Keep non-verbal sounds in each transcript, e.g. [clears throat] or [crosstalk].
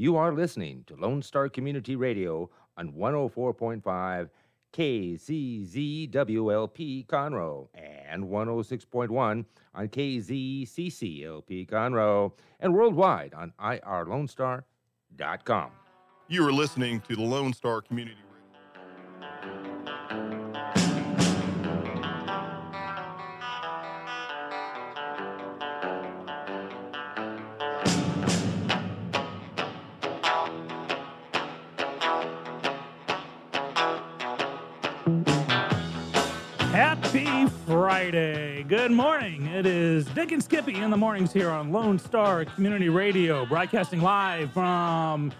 You are listening to Lone Star Community Radio on 104.5 KZZWLP Conroe and 106.1 on KZCCLP Conroe and worldwide on irlonestar.com. You are listening to the Lone Star Community Good morning. It is Dick and Skippy in the mornings here on Lone Star Community Radio, broadcasting live from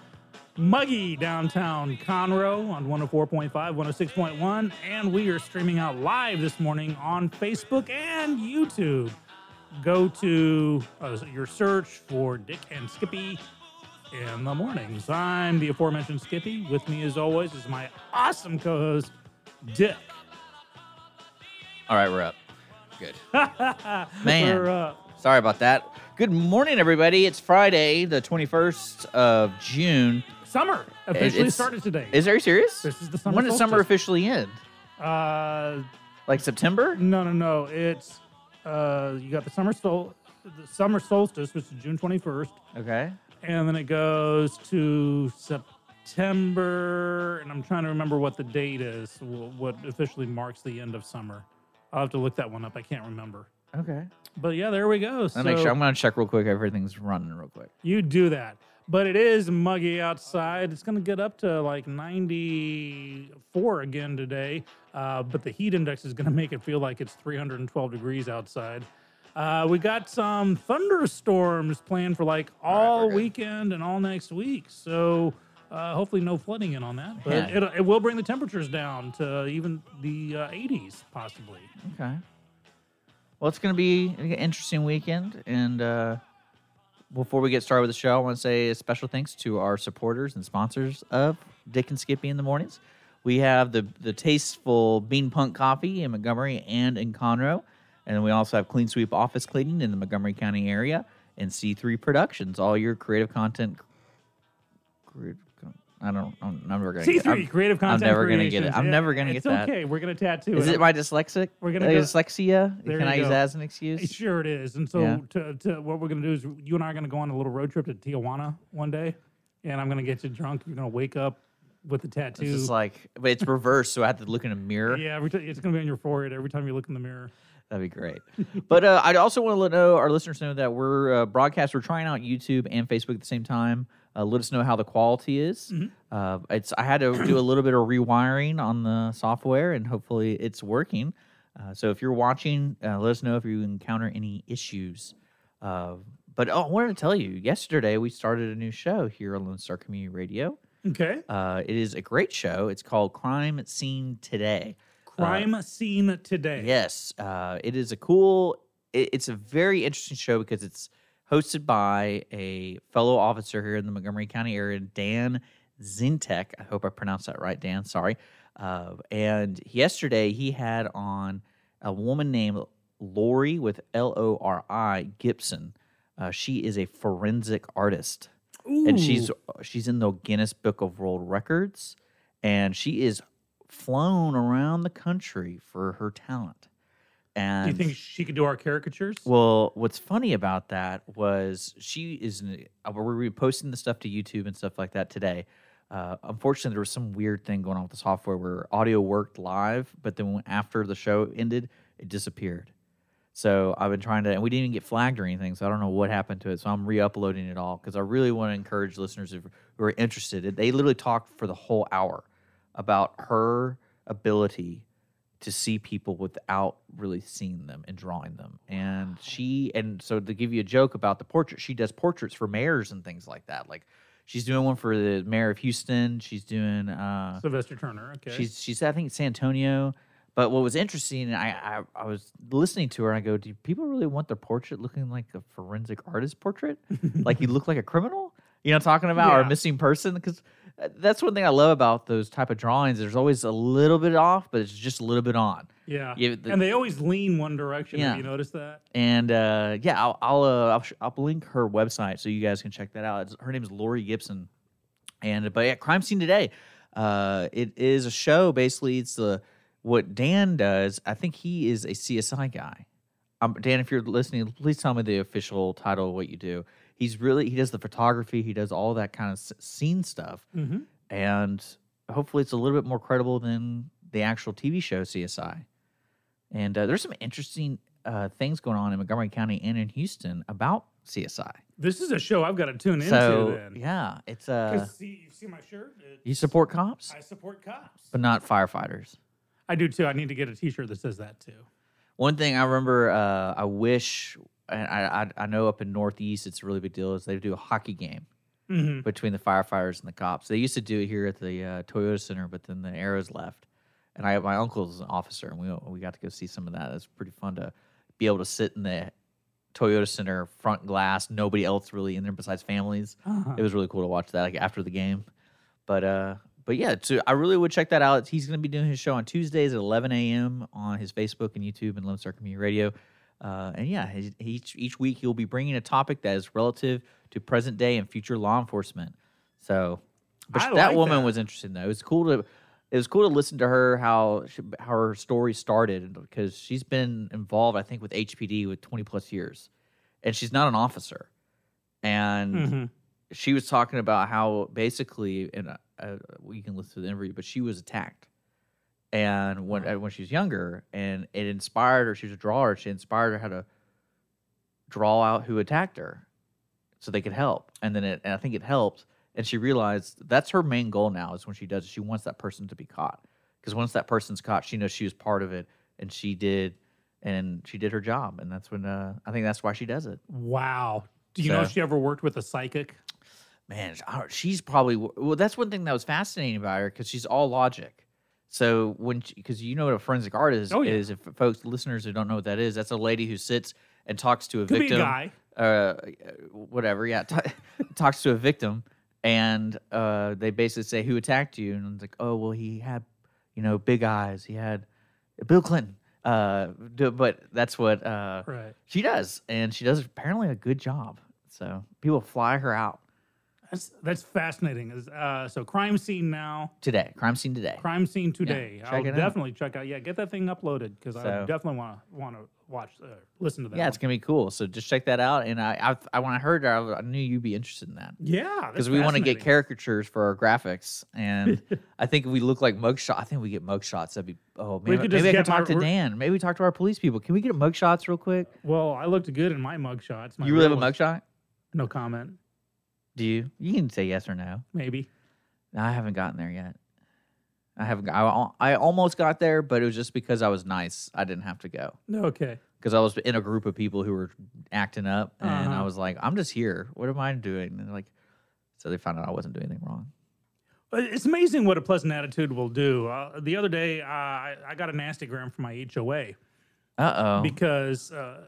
muggy downtown Conroe on 104.5, 106.1, and we are streaming out live this morning on Facebook and YouTube. Go to uh, your search for Dick and Skippy in the mornings. I'm the aforementioned Skippy. With me, as always, is my awesome co host, Dick. All right, we're up. Good. [laughs] Man. Uh, Sorry about that. Good morning, everybody. It's Friday, the 21st of June. summer officially it's- started today. Is are you serious? This is the summer When does summer officially end? uh, Like September? no, no, no. It's uh, you got the summer sol- the summer solstice, which is June twenty first, Okay. and then it goes to September. And I'm trying to remember what the date is. What officially marks the end of summer? I'll have to look that one up. I can't remember. Okay. But yeah, there we go. I'll So make sure. I'm going to check real quick. Everything's running real quick. You do that. But it is muggy outside. It's going to get up to like 94 again today. Uh, but the heat index is going [laughs] to make it feel like it's 312 degrees outside. Uh, we got some thunderstorms planned for like all weekend and all next week. So uh, hopefully no flooding in on that. But Yeah. it, it will bring the temperatures down to even the uh, 80s possibly. Okay. Well, it's going to be an interesting weekend. And uh, before we get started with the show, I want to say a special thanks to our supporters and sponsors of Dick and Skippy in the mornings. We have the the tasteful Bean Punk Coffee in Montgomery and in Conroe. And we also have Clean Sweep Office Cleaning in the Montgomery County area and C3 Productions, all your creative content. I don't, I'm never going to get C3 creative content. I'm never going to get it. I'm Yeah, never to get it's that. okay. We're going to tattoo Is it my dyslexic? We're gonna uh, go- dyslexia? Can I use that as an excuse? Sure, it is. And so, Yeah. to, to, what we're going to do is you and I are going to go on a little road trip to Tijuana one day, and I'm going to get you drunk. You're going to wake up with the tattoo. It's just like, but it's reversed, so I have to look in a mirror. yeah, every t- it's going to be on your forehead every time you look in the mirror. That'd be great. [laughs] but uh, I'd also want to let know our listeners know that we're uh, broadcast. We're trying out YouTube and Facebook at the same time. Uh, let us know how the quality is. Mm-hmm. Uh, it's I had to do a little bit of rewiring on the software, and hopefully it's working. Uh, so if you're watching, uh, let us know if you encounter any issues. Uh, but oh, I wanted to tell you, yesterday we started a new show here on Lone Star Community Radio. Okay. Uh, it is a great show. It's called Crime Scene Today. Crime scene today. Yes, uh, it is a cool. It, it's a very interesting show because it's hosted by a fellow officer here in the Montgomery County area, Dan Zintek. I hope I pronounced that right, Dan. Sorry. Uh, and yesterday he had on a woman named Lori with L O R I Gibson. Uh, she is a forensic artist and she's she's in the Guinness Book of World Records, and she is flown around the country for her talent. Do you think she could do our caricatures? well, what's funny about that was she is. uh, We're reposting the stuff to YouTube and stuff like that today. Uh, unfortunately, there was some weird thing going on with the software where audio worked live, but then after the show ended, it disappeared. So I've been trying to, and we didn't even get flagged or anything. So I don't know what happened to it. So I'm re-uploading it all because I really want to encourage listeners who are interested. They literally talked for the whole hour about her ability to see people without really seeing them and drawing them. And she, and so to give you a joke about the portrait, she does portraits for mayors and things like that. Like she's doing one for the mayor of Houston. She's doing, uh, Sylvester Turner. Okay. She's she's I think San Antonio. But what was interesting, and I, I I was listening to her, and I go, "Do people really want their portrait looking like a forensic artist portrait? like you look like a criminal? You know, talking about or a missing person? Because that's one thing I love about those type of drawings. There's always a little bit off, but it's just a little bit on. Yeah. The- and they always lean one direction. Yeah. You noticed that? And uh, yeah, I'll I'll, uh, I'll sh- I'll link her website so you guys can check that out. It's, her name is Lori Gibson, and but yeah, Crime Scene Today. Uh, it is a show. Basically, it's the what Dan does. I think he is a CSI guy. Um, Dan, if you're listening, please tell me the official title of what you do. He's really he does the photography. He does all that kind of scene stuff, Mm-hmm. and hopefully, it's a little bit more credible than the actual TV show CSI. And uh, there's some interesting uh, things going on in Montgomery County and in Houston about CSI. This is a show I've got to tune into. so then. yeah, it's uh, 'Cause see, you see my shirt? you support cops, I support cops. but not firefighters. I do too. I need to get a T-shirt that says that too. One thing I remember, uh, I wish, I, I I know up in Northeast it's a really big deal is they do a hockey game Mm-hmm. between the firefighters and the cops. They used to do it here at the uh, Toyota Center, but then the Aeros left, and I my uncle's an officer, and we we got to go see some of that. It's pretty fun to be able to sit in the Toyota Center front glass, nobody else really in there besides families. Uh-huh. It was really cool to watch that like after the game. But uh but yeah, so I really would check that out. He's going to be doing his show on Tuesdays at 11 a.m. on his Facebook and YouTube and Lone Star Community Radio. Uh, and yeah, each each week he'll be bringing a topic that is relative to present day and future law enforcement. So, but that woman that. was interesting though. It was cool to it was cool to listen to her how she, how her story started because she's been involved I think with HPD with 20 plus years, and she's not an officer, and Mhm. she was talking about how basically, and uh, uh, we can listen to the interview, but she was attacked, and when uh, when she was younger, and it inspired her. She was a drawer. She inspired her how to draw out who attacked her, so they could help. And then it, and I think it helped. And she realized that's her main goal now. Is when she does, it, she wants that person to be caught. Because once that person's caught, she knows she was part of it, and she did, and she did her job. And that's when uh, I think that's why she does it. Wow. Do you know if she ever worked with a psychic? Man, sh- I don't- she's probably well. That's one thing that was fascinating about her because she's all logic. So when because you know what a forensic artist Oh, yeah. is, if folks listeners who don't know what that is, that's a lady who sits and talks to a Could victim, a guy. uh, whatever, yeah, t- [laughs] talks to a victim, and uh, they basically say who attacked you, and it's like, oh well, he had, you know, big eyes, he had Bill Clinton, uh, but that's what uh, Right. she does, and she does apparently a good job. So people fly her out That's that's fascinating. Is uh, so crime scene now. today, crime scene today. Crime scene today. check I'll it out. definitely check out. Yeah, get that thing uploaded because I definitely want to want to watch, uh, listen to that. Yeah, it's gonna be cool. So just check that out. And I, I, I when I heard I, I knew you'd be interested in that yeah, because we want to get caricatures for our graphics, and [laughs] I think if we look like mugshot. I think we get mugshots. That'd be oh maybe, maybe I could talk my- to Dan. Maybe we talk to our police people. Can we get mugshots real quick? Well, I looked good in my mug shots. My you really have a mugshot? No comment. Do you? You can say yes or no. Maybe. I haven't gotten there yet. I haven't. got- I, I almost got there, but it was just because I was nice. I didn't have to go. No. Okay. because I was in a group of people who were acting up, and I Uh-huh. was like, "I'm just here. What am I doing?" And like, so they found out I wasn't doing anything wrong. It's amazing what a pleasant attitude will do. Uh, the other day, uh, I, I got a nasty gram from my HOA Uh oh. because, uh,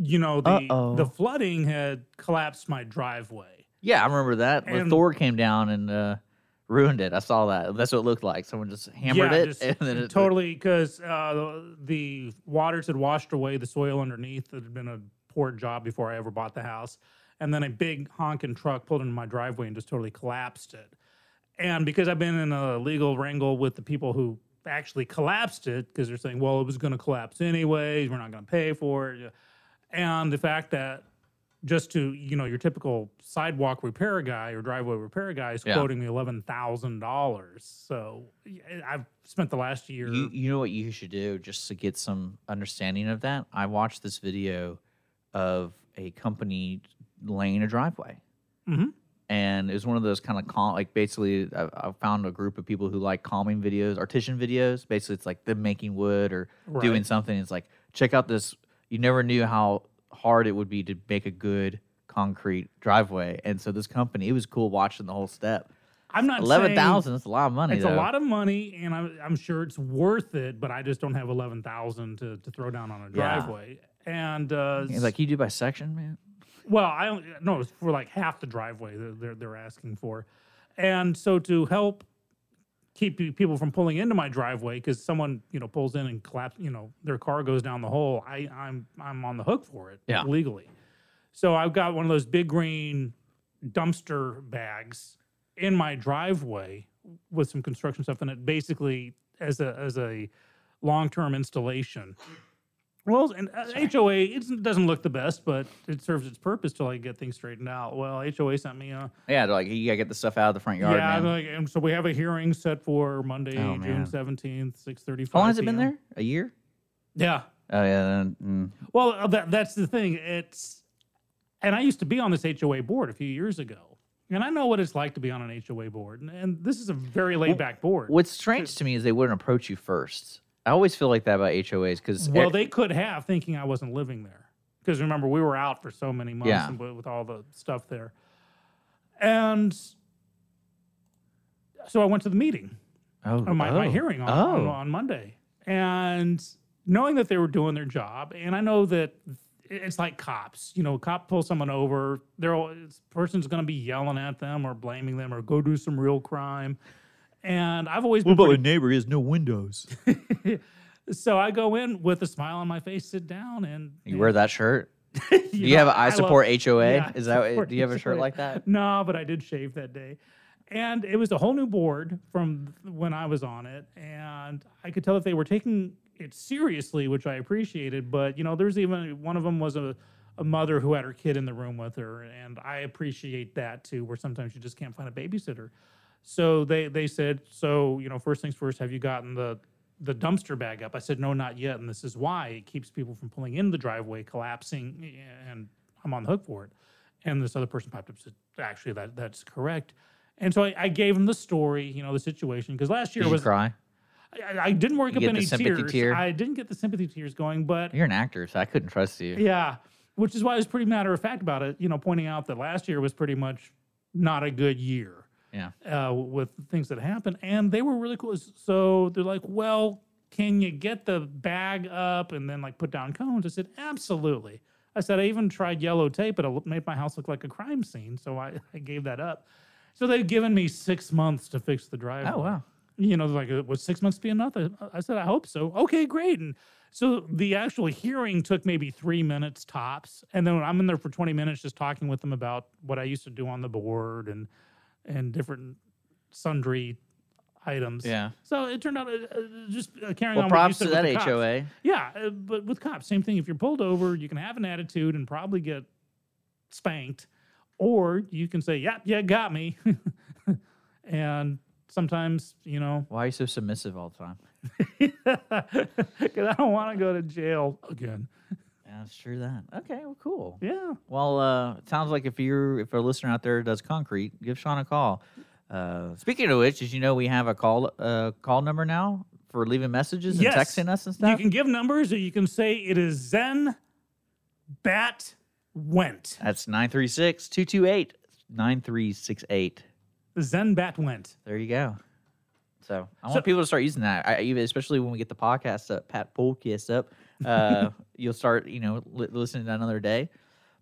you know, the Uh-oh. the flooding had collapsed my driveway. Yeah, I remember that. When And- Thor came down and uh, ruined it. I saw that. That's what it looked like. Someone just hammered yeah, it, just [laughs] and then it totally because uh, the waters had washed away the soil underneath. It had been a poor job before I ever bought the house, and then a big honking truck pulled into my driveway and just totally collapsed it. And because I've been in a legal wrangle with the people who actually collapsed it, because they're saying, well, it was going to collapse anyways, we're not going to pay for it, and the fact that just to you know your typical sidewalk repair guy or driveway repair guy is Yeah. quoting me eleven thousand dollars. So I've spent the last year. You, you know what you should do just to get some understanding of that? I watched this video of a company laying a driveway. Mhm. And it was one of those kind of calm, like basically, I, I found a group of people who like calming videos, artisan videos. Basically, it's like them making wood or doing something. It's like, check out this. You never knew how hard it would be to make a good concrete driveway. And so this company, it was cool watching the whole step. I'm not eleven thousand. It's a lot of money. It's though. a lot of money, and I'm, I'm sure it's worth it. But I just don't have eleven thousand to, to throw down on a Yeah. driveway. And uh, It's like you do by section, man. Well, I don't no, it's for like half the driveway that they're they're asking for. And so to help keep people from pulling into my driveway because someone you know pulls in and collapse, you know, their car goes down the hole. I I'm I'm on the hook for it Yeah. legally. So I've got one of those big green dumpster bags in my driveway with some construction stuff in it, basically as a as a long term installation. Well, and uh, HOA it doesn't look the best, but it serves its purpose till I get things straightened out. Well, HOA sent me a Yeah, they're like you gotta get the stuff out of the front yard, yeah, man. like, and so we have a hearing set for Monday, Oh, June man. seventeenth, six thirty-five. How long has it been there? A year? Yeah. Oh yeah. then, mm. Well, uh, that, that's the thing. It's, and I used to be on this HOA board a few years ago, and I know what it's like to be on an HOA board, and, and this is a very laid back board. What's strange to me is they wouldn't approach you first. I always feel like that about HOAs because Well, they could have, thinking I wasn't living there, because remember we were out for so many months Yeah. and with, all the stuff there, and so I went to the meeting. oh, my, my oh, hearing on, on, oh. on Monday. And knowing that they were doing their job, and I know that it's like cops. You know, a cop pulls someone over, they're this person's going to be yelling at them or blaming them or go do some real crime. And I've always been pretty- neighbor? He has no windows. [laughs] so I go in with a smile on my face, sit down, and You wear that shirt? [laughs] you Do you have know, a I love- support HOA? Yeah, Is that support do you have a shirt HOA. like that? No, but I did shave that day. And it was a whole new board from when I was on it. And I could tell that they were taking it seriously, which I appreciated. But, you know, there's even one of them was a, a mother who had her kid in the room with her. And I appreciate that too, where sometimes you just can't find a babysitter. So they, they said, so, you know, first things first, have you gotten the, the dumpster bag up? I said, no, not yet. And this is why it keeps people from pulling in the driveway, collapsing, and I'm on the hook for it. And this other person popped up and said, actually, that that's correct. And so I, I gave him the story, you know, the situation, because last year Did you was cry? I, I didn't work You up any tears. tear? I didn't get the sympathy tears going, but You're an actor, so I couldn't trust you. yeah, which is why I was pretty matter of fact about it. You know, pointing out that last year was pretty much not a good year Yeah. uh, with things that happened, and they were really cool. So they're like, "Well, can you get the bag up and then like put down cones?" I said, "Absolutely." I said, "I even tried yellow tape, but it made my house look like a crime scene, so I, [laughs] I gave that up." So they've given me six months to fix the driveway. Oh wow. You know, like, uh, would six months be enough? I, I said, I hope so. Okay, great. And so the actual hearing took maybe three minutes tops, and then I'm in there for 20 minutes just talking with them about what I used to do on the board and and different sundry items. Yeah. So it turned out uh, uh, just uh, carrying Well, on. props to that with the cops. HOA. Yeah, uh, but with cops, same thing. If you're pulled over, you can have an attitude and probably get spanked, or you can say, "Yep, yeah, got me." [laughs] and sometimes, you know, Why are you so submissive all the time? [laughs] because I don't want to go to jail again. Yeah, it's true that. Okay, well, cool. Yeah. Well, uh, it sounds like if you're if a listener out there does concrete, give Sean a call. Uh, speaking of which, as you know we have a call uh, call number now for leaving messages and Yes. texting us and stuff. You can give numbers, or you can say it is Zen Bat Went. That's 936 228 9368. Zen Bat Went. There you go. So I So- want people to start using that, I, even especially when we get the podcast up, Pat podcast up. Uh, you'll start, you know, li- listening to another day.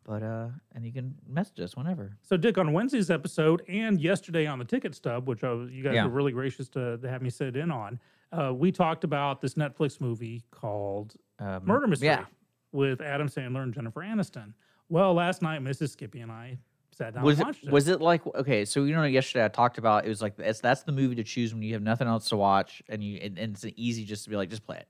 But uh, and you can message us whenever. So, Dick, on Wednesday's episode and yesterday on the ticket stub, which I was, you guys Yeah. were really gracious to, to have me sit in on, uh, we talked about this Netflix movie called Um, Murder Mystery Yeah. with Adam Sandler and Jennifer Aniston. Well, last night, Mrs. Skippy and I sat down was and it, it. was it like okay so you know yesterday i talked about it was like it's, that's the movie to choose when you have nothing else to watch and you and, and it's easy just to be like just play it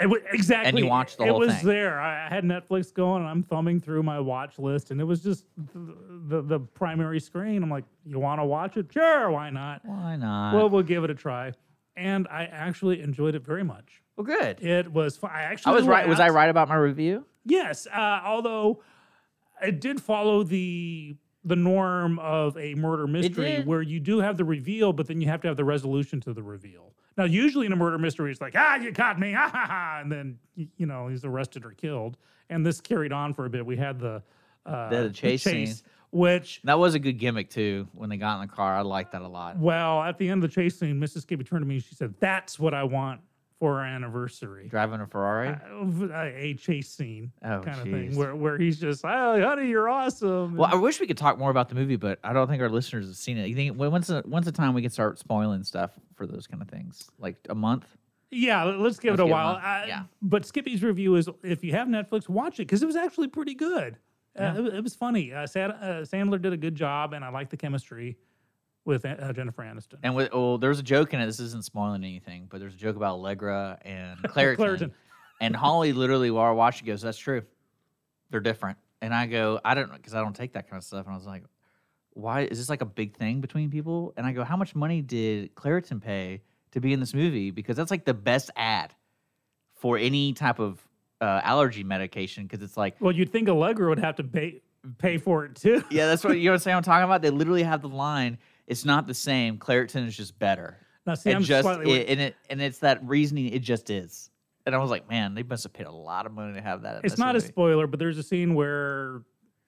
It wa- exactly. watched the it whole thing. It was there. I had Netflix going, and I'm thumbing through my watch list, and it was just the, the, the primary screen. I'm like, you want to watch it? Sure, why not? why not well, we'll give it a try. And I actually enjoyed it very much. well good It was. I actually i was right was i right about my review Yes, uh, although it did follow the the norm of a murder mystery, where you do have the reveal, but then you have to have the resolution to the reveal. Now, usually in a murder mystery, it's like, ah, you caught me, ah, ha, ha, and then you know he's arrested or killed. And this carried on for a bit. We had the uh, They had a chase scene. which. that was a good gimmick too when they got in the car i liked that a lot Well, at the end of the chase scene, Mrs. Skippy turned to me and she said, "That's what I want for our anniversary. Driving a Ferrari. Uh, a chase scene Oh, kind of thing where, where he's just, oh, honey, you're awesome. Well, I wish we could talk more about the movie, but I don't think our listeners have seen it. You think when's the when's the time we can start spoiling stuff for those kind of things? Like a month? Yeah, let- let's give Let's it a while. I- yeah. But Skippy's review is if you have Netflix, watch it because it was actually pretty good. Yeah. Uh, it, it was funny. Uh, Sad, uh, Sandler did a good job, and I like the chemistry with uh, Jennifer Aniston. And with well, there's a joke in it. This isn't spoiling anything, but there's a joke about Allegra and [laughs] Claritin. Claritin. And Holly literally, while I watched it, goes, "That's true. They're different." And I go, "I don't because I don't take that kind of stuff. And I was like, "Why is this like a big thing between people?" And I go, "How much money did Claritin pay to be in this movie? Because that's like the best ad for any type of uh, allergy medication. Because it's like, Well, you'd think Allegra would have to pay pay for it too. yeah, that's what you know what I'm saying. I'm talking about. They literally have the line. It's not the same. Claritin is just better. Now, see, and I'm just slightly. it, and it and it's that reasoning. It just is. And I was like, man, they must have paid a lot of money to have that. it's not a spoiler, but there's a scene where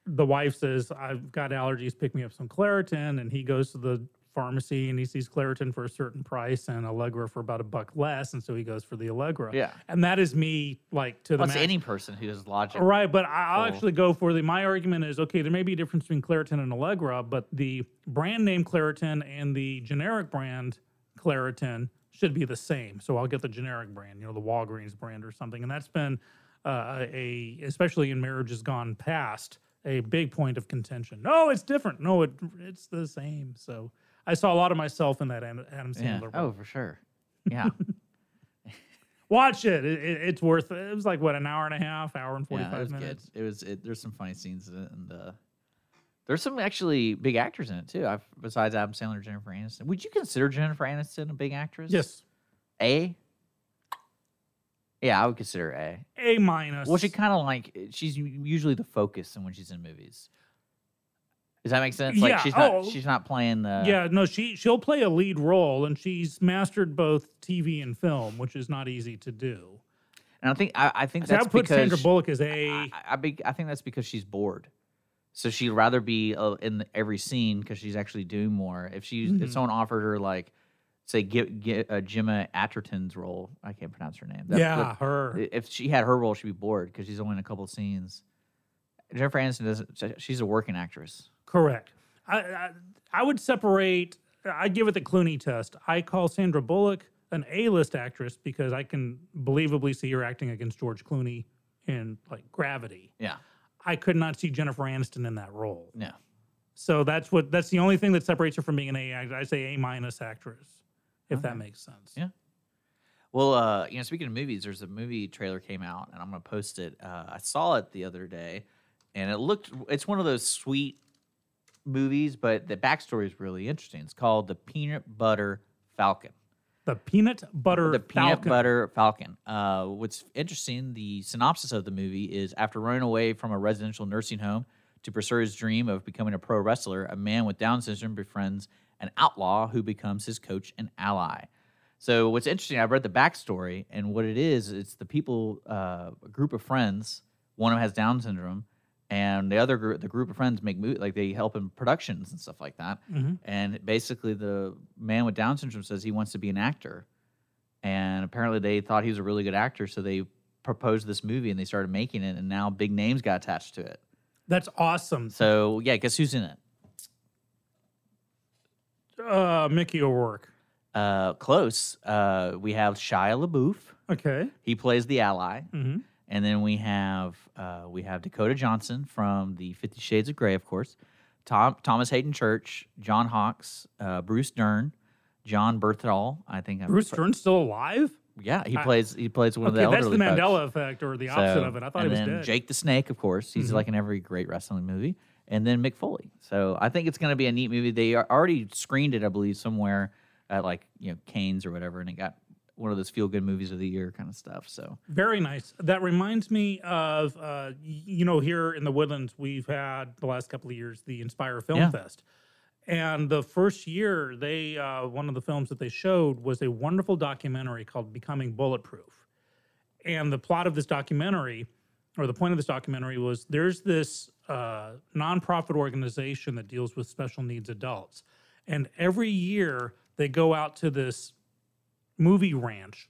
the wife says, "I've got allergies. Pick me up some Claritin," and he goes to the pharmacy and he sees Claritin for a certain price and Allegra for about a buck less, and so he goes for the Allegra. Yeah. and that is me like to the Well, max. any person who has logic. Right, but I- I'll actually go for the. My argument is okay. There may be a difference between Claritin and Allegra, but the brand name Claritin and the generic brand Claritin should be the same. So I'll get the generic brand, you know, the Walgreens brand or something. And that's been uh, a, especially in marriages gone past, a big point of contention. No, it's different. No, it it's the same. So I saw a lot of myself in that Adam Adam Yeah. Sandler. Oh, for sure. [laughs] Yeah. Watch it. It, it. It's worth. It It was like what an hour and a half, hour and forty five yeah, it five was minutes. good. It was. It, there's some funny scenes in it, and uh, there's some actually big actors in it too. I've, besides Adam Sandler, Jennifer Aniston. Would you consider Jennifer Aniston a big actress? Yes, A. Yeah, I would consider A. A minus. Well, she kind of like she's usually the focus and when she's in movies. Does that make sense? Like Yeah, she's not oh. she's not playing the yeah, no, she she'll play a lead role, and she's mastered both TV and film, which is not easy to do. And I think I, I think So that's that puts because Sandra Bullock as a I, I, be, I think that's because she's bored. So she'd rather be uh, in every scene because she's actually doing more. If she's Mhm. if someone offered her like, say, get get uh, Gemma Atherton's role, I can't pronounce her name. That- yeah, that- her. if she had her role, she'd be bored because she's only in a couple of scenes. Jennifer Aniston doesn't. She's a working actress. Correct. I, I I would separate. I'd give it the Clooney test. I call Sandra Bullock an A-list actress because I can believably see her acting against George Clooney in like Gravity. Yeah. I could not see Jennifer Aniston in that role. Yeah. So that's what that's the only thing that separates her from being an A. I say A minus actress, if that makes sense. Yeah. Well, uh, you know, speaking of movies, there's a movie trailer came out, and I'm gonna post it. Uh, I saw it the other day, and it looked. It's one of those sweet movies, but the backstory is really interesting. It's called the Peanut Butter Falcon. The peanut butter the Peanut Falcon. Butter Falcon. Uh, what's interesting, the synopsis of the movie is after running away from a residential nursing home to pursue his dream of becoming a pro wrestler, a man with Down syndrome befriends an outlaw who becomes his coach and ally. So what's interesting, I've read the backstory, and what it is, it's the people, uh, a group of friends. One of them has Down syndrome, and the other group, the group of friends make mo- like they help in productions and stuff like that. Mhm. And basically, the man with Down syndrome says he wants to be an actor, and apparently they thought he was a really good actor, so they proposed this movie and they started making it, and now big names got attached to it. That's awesome. So yeah, guess who's in it? Uh, Mickey O'Rourke. Uh, close. Uh, we have Shia LaBeouf. Okay. He plays the ally. hmm And then we have uh, we have Dakota Johnson from the Fifty Shades of Grey, of course. Tom Thomas Haden Church, John Hawkes, uh, Bruce Dern, Jon Bernthal. I think I'm Bruce Dern's still alive. Yeah, he I- plays he plays one Okay, of the that's the elderly folks. Mandela effect, or the opposite So- of it. I thought and he was then dead. Jake the Snake, of course. He's Mhm. like in every great wrestling movie. And then Mick Foley. So I think it's going to be a neat movie. They already screened it, I believe, somewhere at like you know Cannes or whatever, and it got one of those feel good movies of the year kind of stuff. So Very nice. That reminds me of, uh, you know, here in the Woodlands, we've had the last couple of years the Inspire Film Yeah. Fest. And the first year, they uh, one of the films that they showed was a wonderful documentary called Becoming Bulletproof. And the plot of this documentary, or the point of this documentary, was there's this uh, nonprofit organization that deals with special needs adults. And every year, they go out to this movie ranch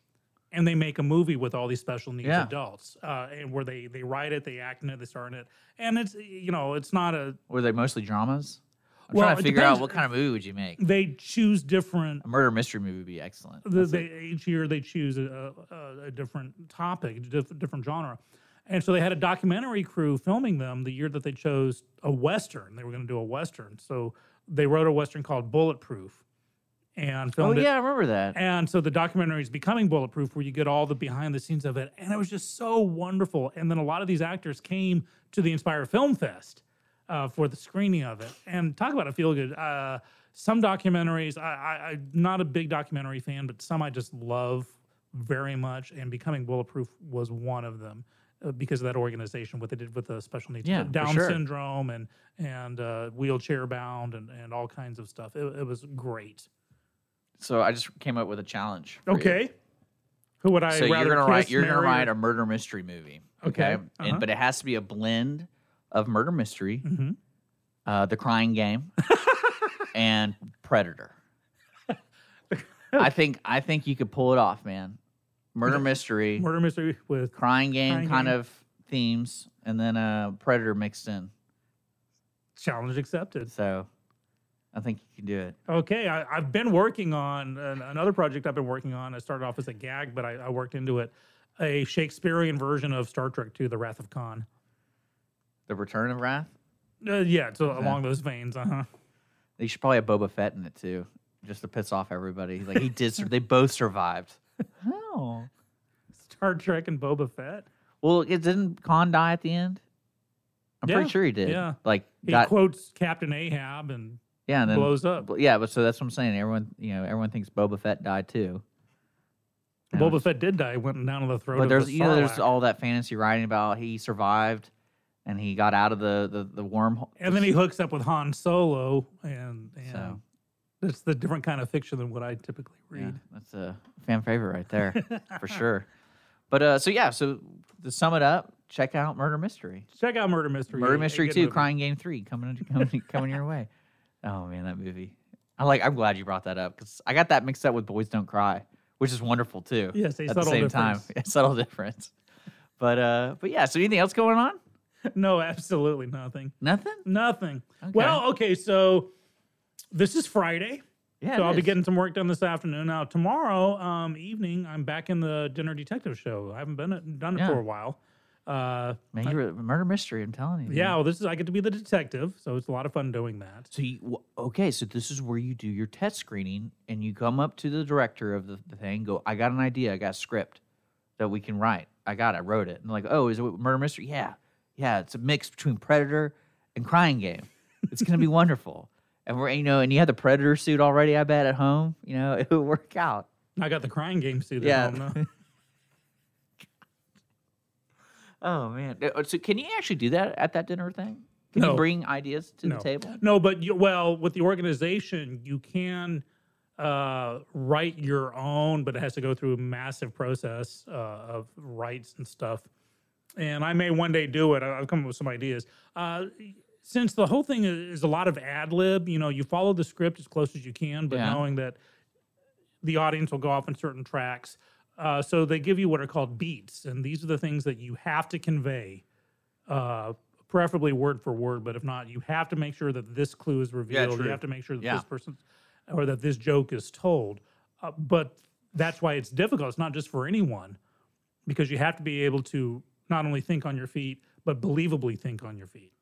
and they make a movie with all these special needs Yeah. adults, uh, and where they they write it, they act in it, they star in it, and it's you know it's not a Were they mostly dramas? I'm Well, trying to figure out what kind of movie would you make. they choose different A murder mystery movie would be excellent. the, they, it. each year they choose a, a, a different topic, diff, different genre. And so they had a documentary crew filming them the year that they chose a Western. They were going to do a Western. So they wrote a Western called Bulletproof and oh filmed it. yeah, I remember that. And so the documentary is becoming bulletproof, where you get all the behind the scenes of it, and it was just so wonderful. And then a lot of these actors came to the Inspire Film Fest uh, for the screening of it. And talk about a feel good. Uh, some documentaries, I, I'm not a big documentary fan, but some I just love very much. And becoming bulletproof was one of them. Uh, because of that organization, what they did with the special needs, Yeah, Down sure. syndrome, and and uh, wheelchair bound, and, and all kinds of stuff. It, it was great. So I just came up with a challenge. for you. Okay. Who would I so rather you're gonna write kiss, you're gonna marry, write or- a murder mystery movie. Okay, Okay. uh-huh. And, but it has to be a blend of murder mystery, Mhm. uh, the crying game, [laughs] and Predator. [laughs] I think I think you could pull it off, man. Murder mystery, murder mystery with crying game Crying kind game. of themes, and then uh, Predator mixed in. challenge accepted. So I think you can do it. Okay, I, I've been working on an, another project. I've been working on. I started off as a gag, but I, I worked into it. A Shakespearean version of Star Trek II: The Wrath of Khan. The Return of Wrath. Uh, yeah, so along those veins. Uh huh. They should probably have Boba Fett in it too, just to piss off everybody. Like he did. they both survived. [laughs] Oh. Star Trek and Boba Fett. Well, it didn't Khan die at the end? I'm Yeah, pretty sure he did. yeah. Like He got quotes Captain Ahab and yeah, and then blows up. yeah, but so that's what I'm saying. Everyone, you know, everyone thinks Boba Fett died too. And Boba Fett did die. Went down to the throat But of there's the you know there's all that fantasy writing about he survived and he got out of the the, the wormhole. and then he hooks up with Han Solo, and, and So it's the different kind of fiction than what I typically yeah, read. that's a fan favorite right there for [laughs] sure. But uh, so yeah, so to sum it up, check out Murder Mystery. Check out Murder Mystery. Murder Mystery good 2, movie. Crying Game 3 coming coming coming your way. [laughs] Oh man, that movie. I like I'm glad you brought that up cuz I got that mixed up with Boys Don't Cry, which is wonderful too. Yes, at the same difference. time. [laughs] A subtle difference. But uh but yeah, so anything else going on? [laughs] No, absolutely nothing. Nothing? Nothing. Okay. Well, okay, so this is Friday. Yeah. so I'll be getting some work done this afternoon. Now tomorrow um, evening, I'm back in the dinner detective show. I haven't been done it Yeah. for a while. Uh, Man, you're a murder mystery, I'm telling you. yeah, man. well, this is I get to be the detective, so it's a lot of fun doing that. So you okay, so this is where you do your test screening and you come up to the director of the, the thing, go, I got an idea, I got a script that we can write. I got it, I wrote it. And like, oh, is it murder mystery? Yeah. Yeah, it's a mix between Predator and Crying Game. It's gonna be [laughs] wonderful. And we're you know, and you have the Predator suit already, I bet, at home. You know, [laughs] it would work out. I got the crying game suit. Yeah. At home, [laughs] though. Oh man. Uh, So can you actually do that at that dinner thing? Can No. you bring ideas to no. the table? No, but you, well, with the organization, you can uh, write your own, but it has to go through a massive process uh, of rights and stuff. And I may one day do it. I've come up with some ideas. Uh, since the whole thing is a lot of ad lib, you know, you follow the script as close as you can, but Yeah. knowing that the audience will go off on certain tracks. Uh, so they give you what are called beats, and these are the things that you have to convey, uh, preferably word for word. But if not, you have to make sure that this clue is revealed. true. you have to make sure that Yeah. this person or that this joke is told. Uh, but that's why it's difficult. It's not just for anyone, because you have to be able to not only think on your feet, but believably think on your feet.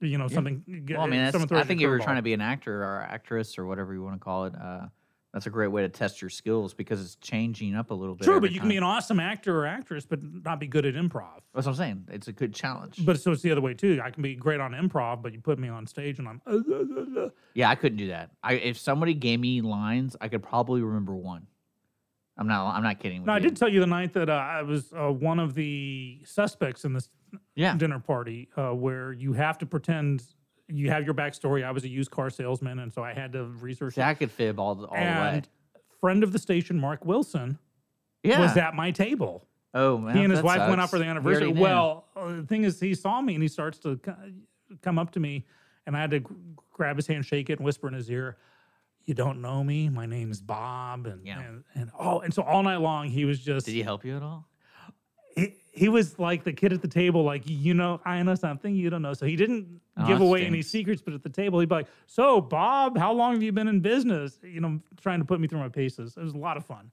You know, something. Well, I mean, that's, I think you if you're trying to be an actor or actress or whatever you want to call it, uh, that's a great way to test your skills because it's changing up a little bit. True, but you can be an awesome actor or actress, but not be good at improv. That's what I'm saying. It's a good challenge. But so it's the other way too. I can be great on improv, but you put me on stage and I'm. uh, uh, uh, yeah, I couldn't do that. I if somebody gave me lines, I could probably remember one. I'm not. I'm not kidding. No, I did tell you the night that uh, I was uh, one of the suspects in this Yeah. dinner party, uh, where you have to pretend you have your backstory. I was a used car salesman, and so I had to research. I could fib all the, all the way. and friend of the station, Mark Wilson, Yeah. was at my table. oh man. he and his wife went out for the anniversary. Well, uh, the thing is, he saw me and he starts to co- come up to me, and I had to grab his hand, shake it, and whisper in his ear, you don't know me. My name's Bob. And, Yeah. and, and oh, and so all night long, he was just, Did he help you at all? He, he was like the kid at the table, like, you know, I know something you don't know. So he didn't Oh, give away any secrets, but at the table, he'd be like, So, Bob, how long have you been in business? You know, trying to put me through my paces. It was a lot of fun.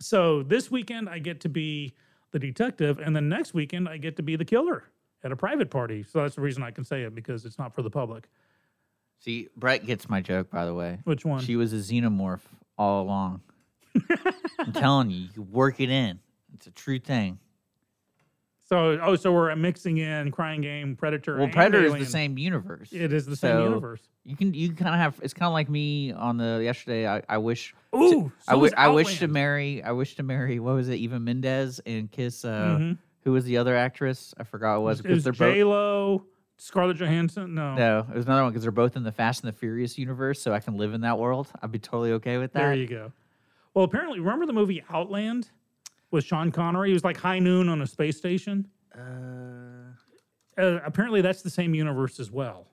So this weekend, I get to be the detective, and then next weekend, I get to be the killer at a private party. So that's the reason I can say it because it's not for the public. See, Brett gets my joke, by the way. Which one? She was a xenomorph all along. [laughs] I'm telling you, you work it in. It's a true thing. So, oh, so we're mixing in Crying Game, Predator. Well, and Predator is the same universe. It is the same universe. You can you kind of have it's kind of like me on the yesterday. I, I wish Ooh, I, so wi- is I wish to marry I wish to marry what was it Eva Mendes and kiss uh Mhm. who was the other actress I forgot what it was It because was they're J both Lo, Scarlett Johansson. No, no it was another one because they're both in the Fast and the Furious universe so I can live in that world I'd be totally okay with that there you go. Well, apparently, remember the movie Outland with Sean Connery? He was like High Noon on a space station. uh, Uh, apparently, that's the same universe as well.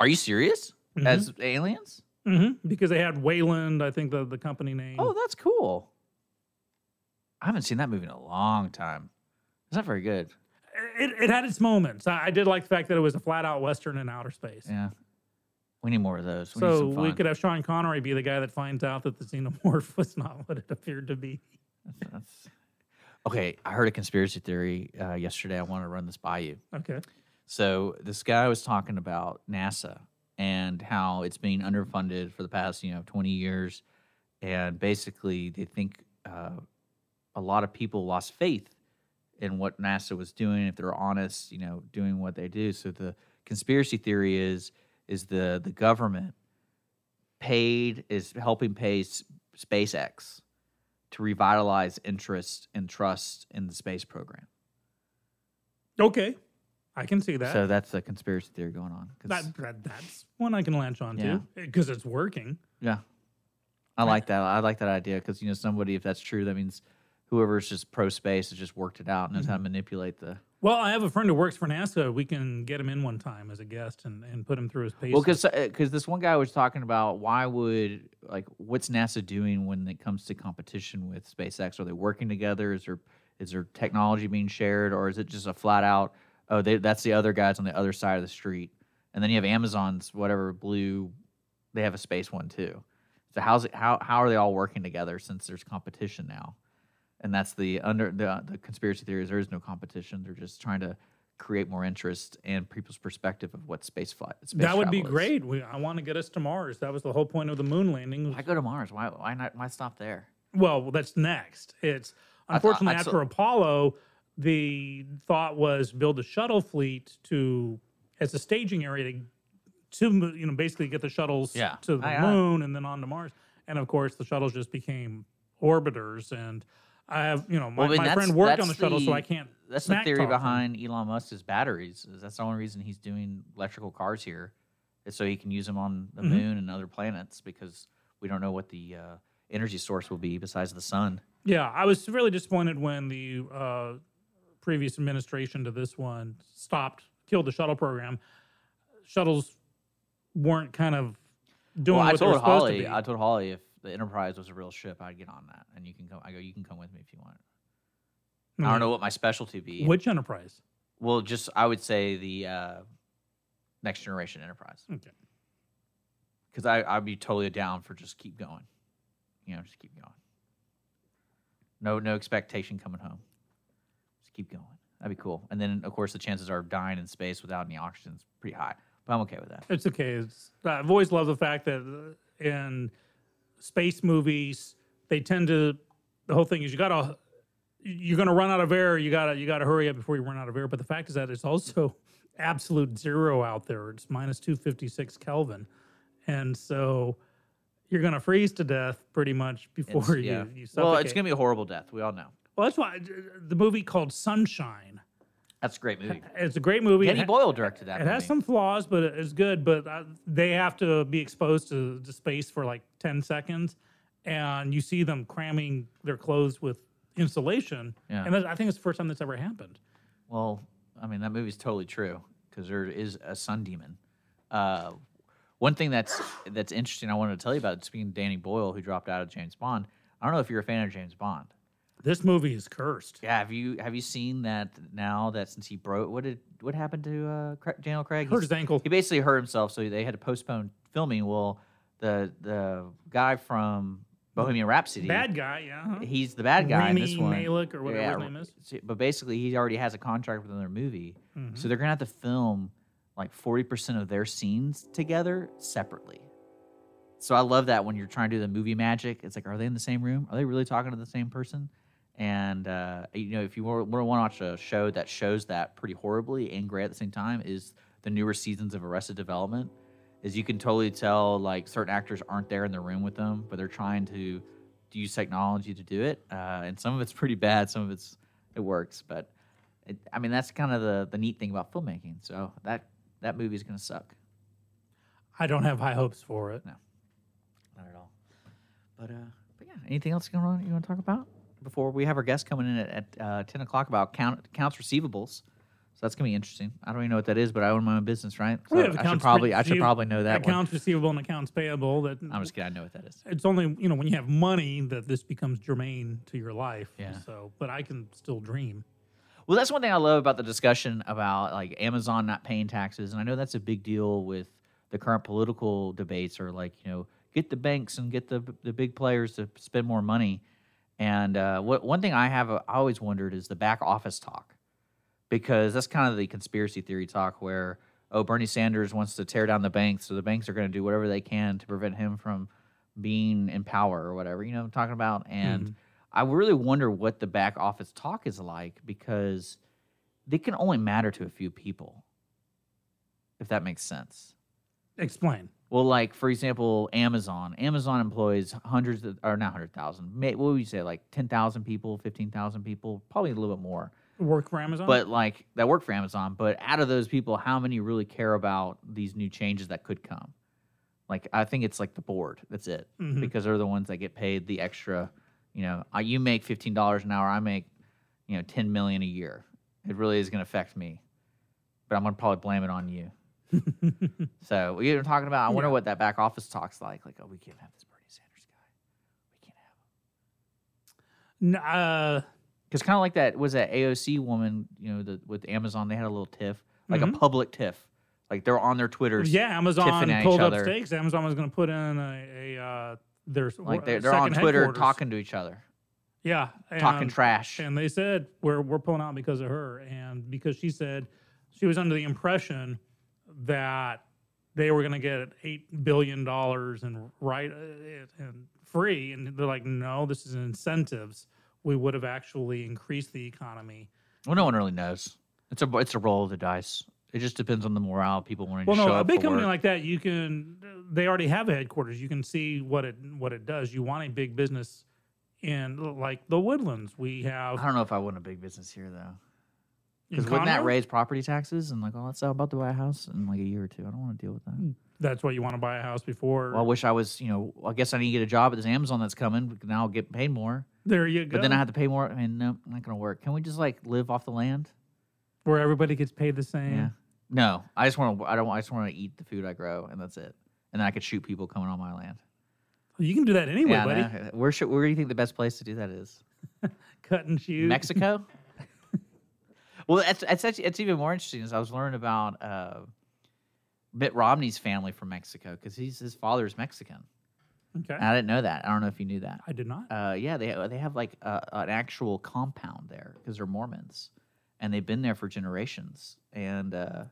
are you serious Mhm. as aliens hmm Because they had Weyland, I think the the company name. oh that's cool I haven't seen that movie in a long time it's not very good it, it had its moments. I, I did like the fact that it was a flat out western in outer space. yeah we need more of those we need So we could have Sean Connery be the guy that finds out that the xenomorph [laughs] was not what it appeared to be. That's- okay, I heard a conspiracy theory uh, yesterday. I want to run this by you. Okay. So this guy was talking about NASA and how it's being underfunded for the past, you know, 20 years, and basically they think uh, a lot of people lost faith in what NASA was doing if they're honest, you know, doing what they do. So the conspiracy theory is is the the government paid is helping pay SpaceX to revitalize interest and trust in the space program. Okay. I can see that. So that's a conspiracy theory going on. that, that that's one I can latch on Yeah. to because it's working. yeah, I like that. I like that idea because you know somebody, if that's true, that means whoever's just pro space has just worked it out, and knows Mm-hmm. how to manipulate the. Well, I have a friend who works for NASA. We can get him in one time as a guest and, and put him through his paces. Well, because because uh, this one guy was talking about why would like what's NASA doing when it comes to competition with SpaceX? Are they working together? Is there is there technology being shared, or is it just a flat out? Oh, they, that's the other guys on the other side of the street, and then you have Amazon's whatever blue, they have a space one too. So how's it how how are they all working together since there's competition now? And that's the under the the conspiracy theories. there is no competition. They're just trying to create more interest and people's perspective of what space flight. Space that would be is. great. We, I want to get us to Mars. That was the whole point of the moon landing. I go to Mars? Why why not? Why stop there? Well, that's next. It's I thought- unfortunately I after saw- Apollo, the thought was build a shuttle fleet to as a staging area to, to you know basically get the shuttles Yeah. to the moon and then on to Mars. And of course, the shuttles just became orbiters. And I have you know my, Well, my friend worked on the shuttle, so I can't. That's the theory talk him. behind Elon Musk's batteries. Is that's the only reason he's doing electrical cars here, is so he can use them on the Mhm. moon and other planets because we don't know what the uh, energy source will be besides the sun. Yeah, I was really disappointed when the uh, previous administration to this one stopped, killed the shuttle program. Shuttles weren't kind of doing well, I what they were told supposed Holly, to be. I told Holly if the Enterprise was a real ship, I'd get on that, and you can come. I go, you can come with me if you want. I don't know what my specialty be. which enterprise. Well, just I would say the uh, next generation Enterprise. Okay. because I I'd be totally down for just keep going, you know, just keep going. No no expectation coming home. Just keep going. That'd be cool. And then of course the chances are dying in space without any oxygen is pretty high. But I'm okay with that. It's okay. It's, I've always loved the fact that uh, in space movies they tend to. The whole thing is you gotta. You're gonna run out of air. You gotta you gotta hurry up before you run out of air. But the fact is that it's also [laughs] absolute zero out there. It's minus two fifty six Kelvin, and so you're gonna freeze to death pretty much before It's- you yeah. you suffocate. well, it's gonna be a horrible death. We all know. Well, that's why the movie called Sunshine. That's a great movie. It's a great movie. Danny Boyle directed that. It has some flaws, but it's good. But uh, they have to be exposed to, to space for like 10 seconds. And you see them cramming their clothes with insulation. Yeah. And I think it's the first time that's ever happened. Well, I mean that movie's totally true because there is a sun demon. Uh, One thing that's that's interesting, I wanted to tell you about. Speaking of Danny Boyle, who dropped out of James Bond. I don't know if you're a fan of James Bond. This movie is cursed. Yeah, have you have you seen that now that since he broke what did what happened to uh, Cra- Daniel Craig? Hurt He's- his ankle. He basically hurt himself, so they had to postpone filming. Well, the the guy from Bohemian Rhapsody, Bad guy, yeah. huh? he's the bad guy in this one. Malek or whatever his name is. so- But basically, he already has a contract with another movie, Mhm. so they're gonna have to film like forty percent of their scenes together separately. So I love that when you're trying to do the movie magic. It's like, are they in the same room? Are they really talking to the same person? And uh, you know, if you want to watch a show that shows that pretty horribly and great at the same time, is the newer seasons of Arrested Development. Is you can totally tell like certain actors aren't there in the room with them, but they're trying to use technology to do it. Uh, and some of it's pretty bad, some of it's it works. But it, I mean, that's kind of the the neat thing about filmmaking. So that that movie's gonna suck. I don't have high hopes for it. No, not at all. But uh, but yeah, anything else going on you want to talk about before we have our guest coming in at, at uh, ten o'clock about count, accounts receivables? So that's gonna be interesting. I don't even know what that is, but I own my own business, right? So We have I should probably I should probably know that one. accounts receivable and accounts payable. That I'm just kidding. I know what that is. it's only you know when you have money that this becomes germane to your life. Yeah. So, but I can still dream. Well, that's one thing I love about the discussion about like Amazon not paying taxes, and I know that's a big deal with the current political debates. Or like you know, get the banks and get the the big players to spend more money. And uh, what one thing I have uh, I always wondered is the back office talk, because that's kind of the conspiracy theory talk where oh Bernie Sanders wants to tear down the banks, so the banks are going to do whatever they can to prevent him from being in power or whatever. You know what I'm talking about? And I really wonder what the back office talk is like because they can only matter to a few people, if that makes sense. Explain. Well, like for example, Amazon. Amazon employs hundreds of, or not hundred thousand. What would you say, like ten thousand people, fifteen thousand people, probably a little bit more. Work for Amazon. But like that work for Amazon. But out of those people, how many really care about these new changes that could come? Like I think it's like the board. That's it, Mhm. because they're the ones that get paid the extra. You know, you make fifteen dollars an hour. I make, you know, ten million a year. It really is going to affect me, but I'm going to probably blame it on you. So we were talking about. I wonder Yeah. what that back office talks like. Like, oh, we can't have this Bernie Sanders guy. We can't have him. N- uh, Because kind of like that was that AOC woman, you know, the, with Amazon, they had a little tiff, like a Mhm. public tiff. Like they're on their Twitters. yeah, Amazon tiffing at each pulled up stakes. Amazon was going to put in a, a uh, their Like they're, they're on second Twitter talking to each other, Yeah, talking trash. And they said we're we're pulling out because of her, and because she said she was under the impression that they were going to get eight billion dollars and right uh, and free, and they're like, no, this is incentives. We would have actually increased the economy. Well, no one really knows. It's a it's a roll of the dice. It just depends on the morale people wanting Well, to show well no, a big company work. like that, you can. They already have a headquarters. You can see what it what it does. You want a big business in like the Woodlands. We have I don't know if I want a big business here though, because wouldn't that raise property taxes and like all that stuff? I'm about to buy a house in like a year or two. I don't want to deal with that. Hmm. That's why you want to buy a house before. Well, I wish I was, you know, I guess I need to get a job at this Amazon that's coming. because Now I'll get paid more. there you go. But then I have to pay more. I mean, no, not going to work. Can we just like live off the land? where everybody gets paid the same. Yeah. No, I just want to. I don't. I just want to eat the food I grow, and that's it. And then I could shoot people coming on my land. You can do that anyway, yeah, buddy. where should? Where do you think the best place to do that is? Cut and shoot. Mexico. [laughs] well, that's that's actually, it's even more interesting. As I was learning about uh, Mitt Romney's family from Mexico because he's his father's Mexican. Okay. And I didn't know that. I don't know if you knew that. I did not. Uh, yeah, they they have like uh, an actual compound there because they're Mormons, and they've been there for generations. And uh,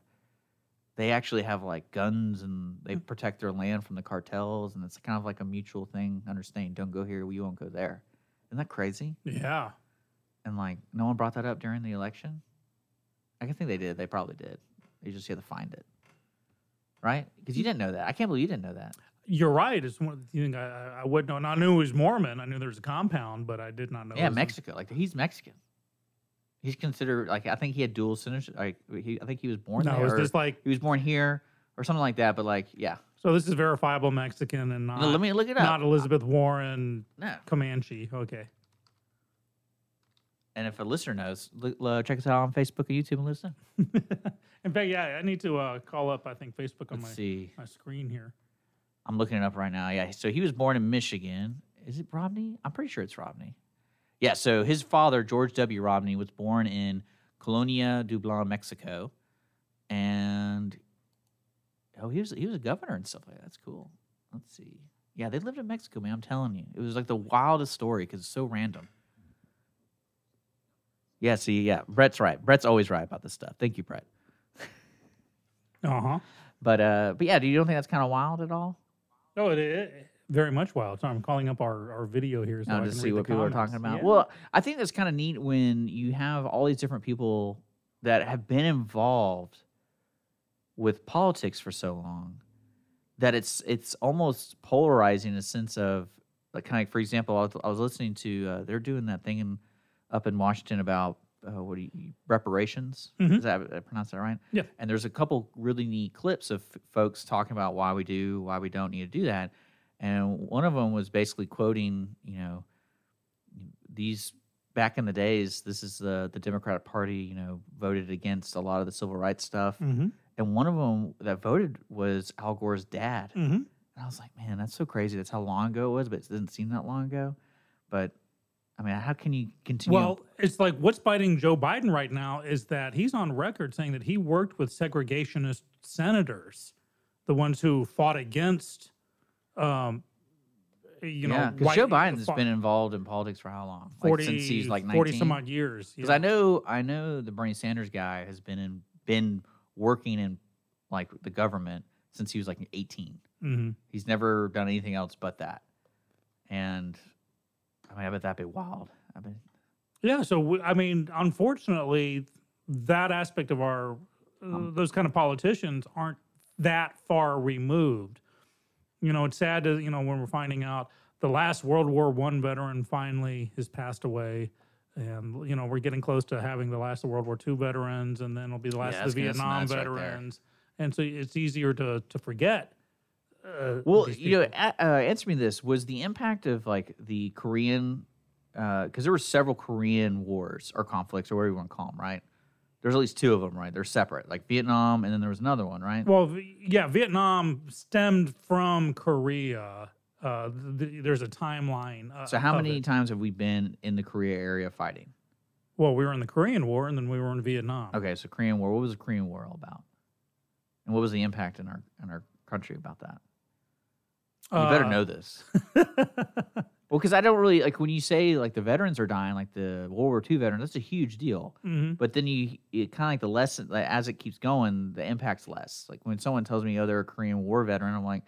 they actually have like guns, and they protect their land from the cartels, and it's kind of like a mutual thing. Understand? Don't go here, we won't go there. Isn't that crazy? yeah. And like, no one brought that up during the election. I can think they did. They probably did. You just have to find it, right? Because you didn't know that. I can't believe you didn't know that. You're right. It's one. You think I, I- I would know? And I knew he was Mormon. I knew there was a compound, but I did not know. Yeah, was a- Mexico. Like he's Mexican. He's considered like I think he had dual citizenship. Like he, I think he was born No, there. or this like he was born here or something like that. But like, yeah. so? This is verifiable Mexican and not. No, let me look it up. Not. Elizabeth Warren No, Comanche. Okay. And if a listener knows, l- uh, check us out on Facebook or YouTube and listen. [laughs] In fact, yeah, I need to uh, call up. I think Facebook on Let's my see. my screen here. I'm looking it up right now. Yeah, so he was born in Michigan. Is it Rodney? I'm pretty sure it's Rodney. Yeah, so his father, George W. Rodney, was born in Colonia Dublán, Mexico, and oh, he was he was a governor and stuff like that. That's cool. Let's see. Yeah, they lived in Mexico, man. I'm telling you, it was like the wildest story because it's so random. Yeah, see, yeah, Brett's right. Brett's always right about this stuff. Thank you, Brett. Uh huh. But uh, but yeah, do you don't think that's kind of wild at all? Oh, it, it very much wild. So I'm calling up our, our video here so now I to can see what people are talking about. Yeah. Well, I think that's kind of neat when you have all these different people that have been involved with politics for so long that it's it's almost polarizing in a sense of like kind of like for example, I was, I was listening to uh, they're doing that thing in, up in Washington about uh, what do you reparations? Mhm. Is that I pronounced that right? Yeah. And there's a couple really neat clips of f- folks talking about why we do, why we don't need to do that. And one of them was basically quoting, you know, these back in the days, this is the the Democratic Party, you know, voted against a lot of the civil rights stuff. Mm-hmm. And one of them that voted was Al Gore's dad. Mm-hmm. And I was like, man, that's so crazy. That's how long ago it was, but it doesn't seem that long ago. But I mean, how can you continue? Well, it's like what's biting Joe Biden right now is that he's on record saying that he worked with segregationist senators, the ones who fought against, um, you know, yeah, because Joe Biden's fought been involved in politics for how long? Like, 40, since he's like 40 nineteen. some odd years. Because yeah. I know, I know the Bernie Sanders guy has been in, been working in like the government since he was like 18. Mhm. He's never done anything else but that. And I mean, I bet that'd be wild. I mean, Yeah, so we, I mean, unfortunately, that aspect of our uh, Um, those kind of politicians aren't that far removed. You know, it's sad to you know when we're finding out the last World War One veteran finally has passed away, and you know we're getting close to having the last of World War Two veterans, and then it'll be the last Yeah, of the Vietnam nuts right veterans, and so it's easier to to forget. Uh, well, you know, uh, answer me this: Was the impact of like the Korean? Because there were several Korean wars or conflicts, or whatever you want to call them, right? There's at least two of them, right? They're separate, like Vietnam, and then there was another one, right? Well, yeah, Vietnam stemmed from Korea. Uh, th- there's a timeline. Uh, so, how many it. times have we been in the Korea area fighting? Well, we were in the Korean War, and then we were in Vietnam. Okay, so Korean War. What was the Korean War all about? And what was the impact in our in our country about that? You better Uh, know this. [laughs] Well, because I don't really like when you say like the veterans are dying, like the World War II veterans. That's a huge deal. Mhm. But then you, it kind of like the lesson, like, as it keeps going, the impact's less. Like when someone tells me, "Oh, they're a Korean War veteran," I'm like,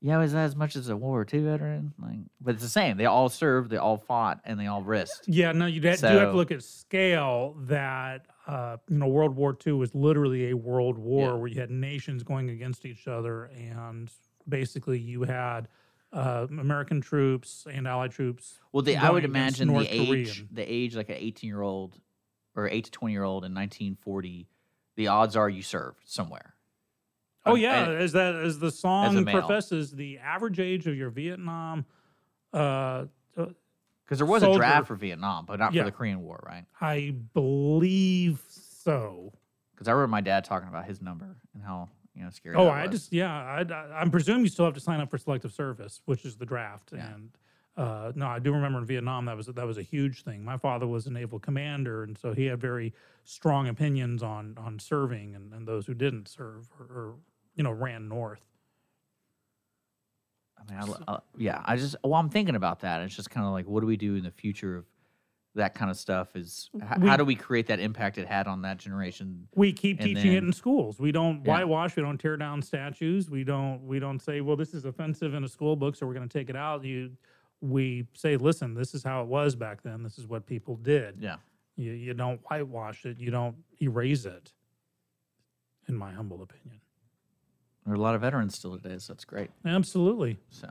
"Yeah, is that as much as a World War II veteran?" Like, but it's the same. They all served, they all fought, and they all risked. Yeah, no, you do have to look at scale. That uh, you know, World War II was literally a world war Yeah. where you had nations going against each other, and basically you had uh, American troops and Allied troops. Well, they, I would imagine the North age, the age like an 18 year old or 8 to 20 year old in 1940, the odds are you served somewhere. Oh Uh, yeah, and- as that as the song male. professes, the average age of your Vietnam. Uh, uh, Because there was a draft for Vietnam, but not Yeah. for the Korean War, right? I believe so. Because I remember my dad talking about his number and how you know scary. Oh, I just yeah, I, I, I'm presuming you still have to sign up for selective service, which is the draft. Yeah. And uh, no, I do remember in Vietnam that was that was a huge thing. My father was a naval commander, and so he had very strong opinions on on serving and, and those who didn't serve or, or you know ran north. I mean, I, uh, yeah, I just well, I'm thinking about that. It's just kind of like, what do we do in the future of that kind of stuff? Is h- We- how do we create that impact it had on that generation? We keep And teaching it in schools. We don't Yeah. whitewash. We don't tear down statues. We don't. We don't say, "Well, this is offensive in a school book, so we're going to take it out." You, we say, "Listen, this is how it was back then. This is what people did." Yeah, You, you don't whitewash it. You don't erase it. In my humble opinion, there are a lot of veterans still today, so that's great. absolutely. So,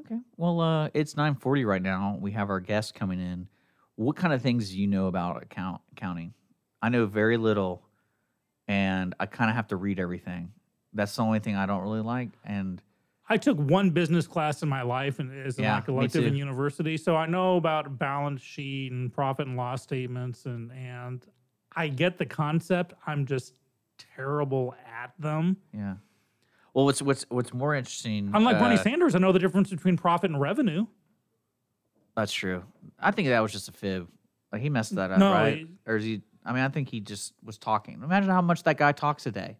okay. Well, uh, it's 9:40 right now. We have our guest coming in. What kind of things do you know about account accounting? I know very little, and I kind of have to read everything. That's the only thing I don't really like. And I took one business class in my life and as Yeah, an elective in university, so I know about balance sheet and profit and loss statements, and and I get the concept. I'm just terrible at them. Yeah. Well, what's what's what's more interesting? Unlike Bernie uh, Sanders, I know the difference between profit and revenue. That's true. I think that was just a fib. Like he messed that up, No, right? or is he? I mean, I think he just was talking. Imagine how much that guy talks a day.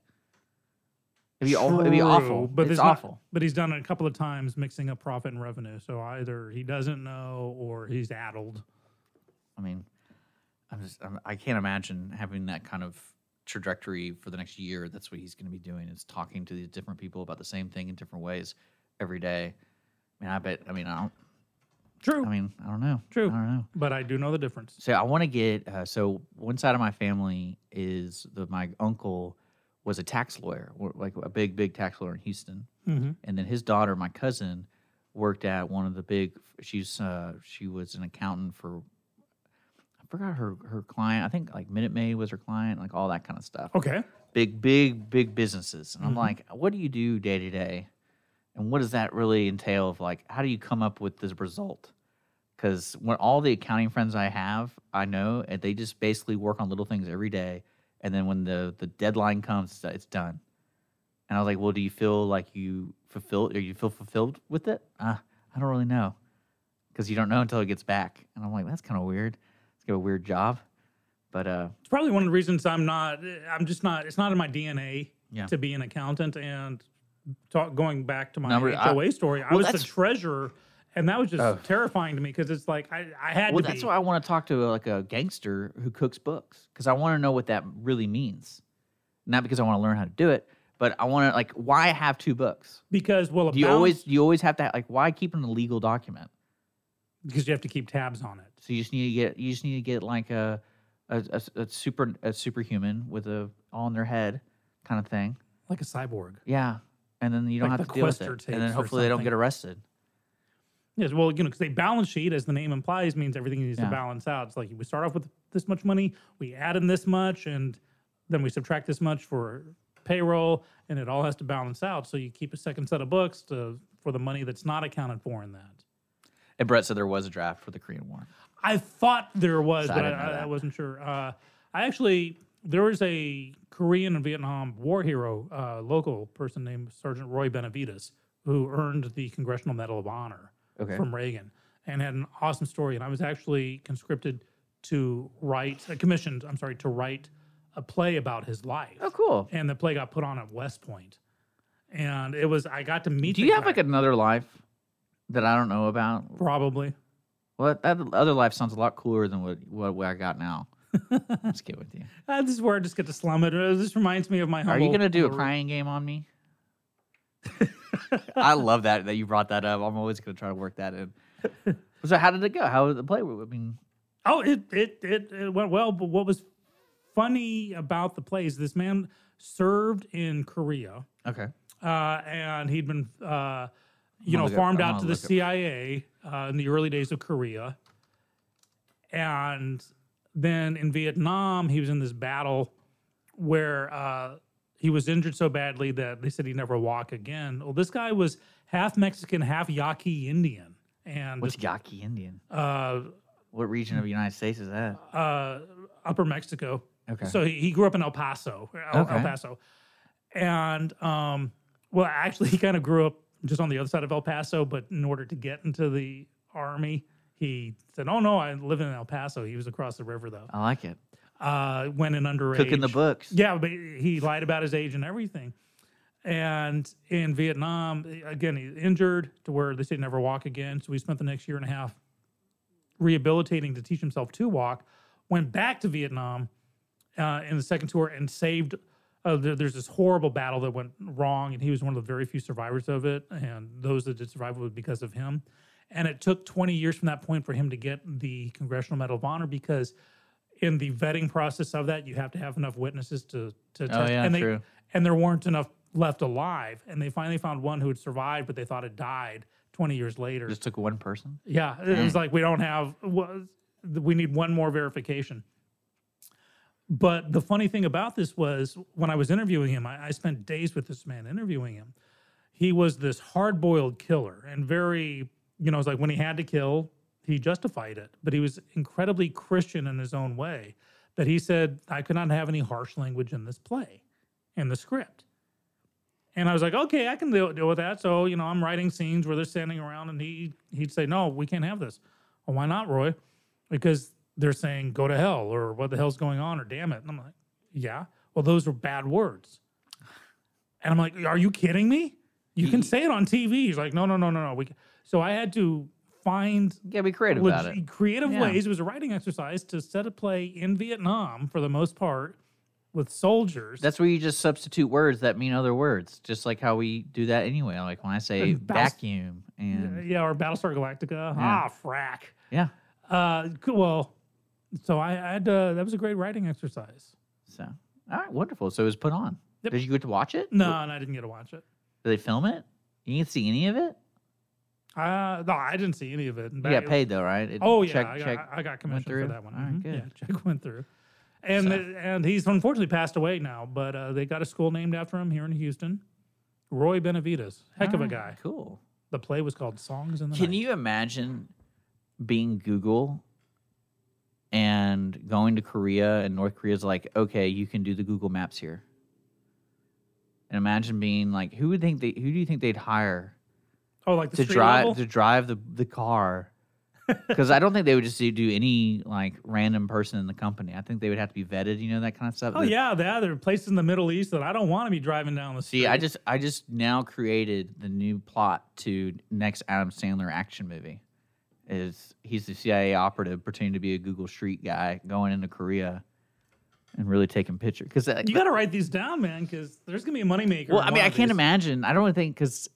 It'd be, aw- it'd be awful. But it's there's not- awful. but he's done it a couple of times, mixing up profit and revenue. So either he doesn't know or he's addled. I mean, I'm just I'm, I can't imagine having that kind of trajectory for the next year. That's what he's going to be doing is talking to these different people about the same thing in different ways every day. I mean, I bet. I mean, I don't. True, I mean, I don't know. True. I don't know. but I do know the difference. So I want to get. Uh, so one side of my family is the my uncle was a tax lawyer, like a big big tax lawyer in Houston, hmm and then his daughter, my cousin, worked at one of the big. She's uh, she was an accountant for. I forgot her her client. I think like Minute Maid was her client, like all that kind of stuff. Okay. Big big big businesses, and I'm Mhm. like, what do you do day to day, and what does that really entail? Of like, how do you come up with this result? Because when all the accounting friends I have, I know, and they just basically work on little things every day, and then when the the deadline comes, it's- it's done. And I was like, well, do you feel like you fulfilled or you feel fulfilled with it? Uh, I don't really know. Because you don't know until it gets back. And I'm like, that's kind of weird. It's a weird job. But uh It's probably one of the reasons I'm not. I'm just not. It's not in my DNA Yeah. to be an accountant. And talk, going back to my I- HOA story, I well, was the treasurer, and that was just Oh. terrifying to me because it's like I, I had well, to that's be. why I want to talk to like a gangster who cooks books. Because I want to know what that really means. Not because I want to learn how to do it, but I want to like why have two books? because well, you balance- always you always have to like why keep an illegal document? Because you have to keep tabs on it. So you just need to get you just need to get like a a, a, a super a superhuman with a all in their head kind of thing. like a cyborg. Yeah, and then you don't Like have to deal with it, and then hopefully they don't get arrested. Yes, well, you know, because a balance sheet, as the name implies, means everything needs Yeah. to balance out. It's like we start off with this much money, we add in this much, and then we subtract this much for payroll, and it all has to balance out. So you keep a second set of books to for the money that's not accounted for in that. And Brett said there was a draft for the Korean War. I thought there was, So but I, I, I wasn't sure. Uh, I actually there was a Korean and Vietnam war hero, uh, local person named Sergeant Roy Benavidez, who earned the Congressional Medal of Honor Okay. from Reagan and had an awesome story. And I was actually conscripted to write, uh, commissioned, I'm sorry, to write a play about his life. Oh, cool. And the play got put on at West Point. And it was, I got to meet Do you have like another life that I don't know about? probably. Well, that other life sounds a lot cooler than what what, I got now. [laughs] Let's get with you. Uh, this is where I just get to slum it. Uh, This reminds me of my home. Are you gonna do a crying game on me? [laughs] I love that that you brought that up. I'm always gonna try to work that in. [laughs] So how did it go? How did the play? I mean, Oh, it, it it it went well. But what was funny about the plays? This man served in Korea, okay. uh, and he'd been uh, you know farmed out gonna the CIA uh, in the early days of Korea, and then in Vietnam he was in this battle where uh, he was injured so badly that they said he'd never walk again. Well, this guy was half Mexican, half Yaqui Indian, and What's Yaqui Indian? uh, What region of the United States is that? uh, Upper Mexico. Okay. So he, he grew up in El Paso, El, El Paso, and um, well, actually, he kind of grew up just on the other side of El Paso. But in order to get into the army, he said, "Oh no, I live in El Paso." He was across the river though. I like it. Uh, went in underage. Cooking the books. Yeah, but he lied about his age and everything. And in Vietnam, again, he's injured to where they say never walk again. So he spent the next year and a half rehabilitating to teach himself to walk. Went back to Vietnam uh, in the second tour and saved. Uh, there, there's this horrible battle that went wrong, and he was one of the very few survivors of it. And those that did survive was because of him. And it took 20 years from that point for him to get the Congressional Medal of Honor because in the vetting process of that, you have to have enough witnesses to to Oh, test. yeah, and they, true. And there weren't enough left alive, and they finally found one who had survived, but they thought it died 20 years later. Just took one person. Yeah, it was like we don't have. We need one more verification. But the funny thing about this was when I was interviewing him, I, I spent days with this man interviewing him. he was this hard boiled killer and very, you know, it's like when he had to kill, he justified it, but he was incredibly Christian in his own way. That he said, I could not have any harsh language in this play, in the script. And I was like, okay, I can deal, deal with that. So, you know, I'm writing scenes where they're standing around and he he'd say, no, we can't have this. Well, why not, Roy? Because they're saying go to hell or what the hell's going on or damn it. And I'm like, yeah. Well, those are bad words. And I'm like, are you kidding me? You can say it on TV. He's like, no, no, no, no, no. We, so I had to find gotta be creative about it. creative Yeah. ways. It was a writing exercise to set a play in Vietnam for the most part with soldiers. That's where you just substitute words that mean other words, just like how we do that anyway. Like when I say And bounce- vacuum and yeah, or Battlestar Galactica. Ah, frack. yeah. Uh. Well, so I, I had to, that was a great writing exercise. So all right, wonderful. So it was put on. Yep. Did you get to watch it? No, and I didn't get to watch it. Did they film it? You didn't see any of it? Uh, no, I didn't see any of it. You got paid though, right? It- Oh yeah, check, I, check. got, I got commission through? for that one. All right, Mhm. good. Yeah, [laughs] check went through. And So- and he's unfortunately passed away now, but uh, they got a school named after him here in Houston. Roy Benavidez, heck of a guy. Cool. The play was called Songs in the Can Night. you imagine being Google and going to Korea and North Korea's like, okay, you can do the Google Maps here. And imagine being like, who would think they who do you think they'd hire Oh, like the to drive level? to drive the the car? [laughs] Because I don't think they would just do, do any like random person in the company. I think they would have to be vetted, you know, that kind of stuff. Oh yeah, there there are places in the Middle East that I don't want to be driving down the street. See, I just I just now created the new plot to next Adam Sandler action movie. Is he's the CIA operative pretending to be a Google Street guy going into Korea and really taking pictures? Because you got to write these down, man, because there's gonna be a moneymaker. well, I mean, I can't imagine. I don't think because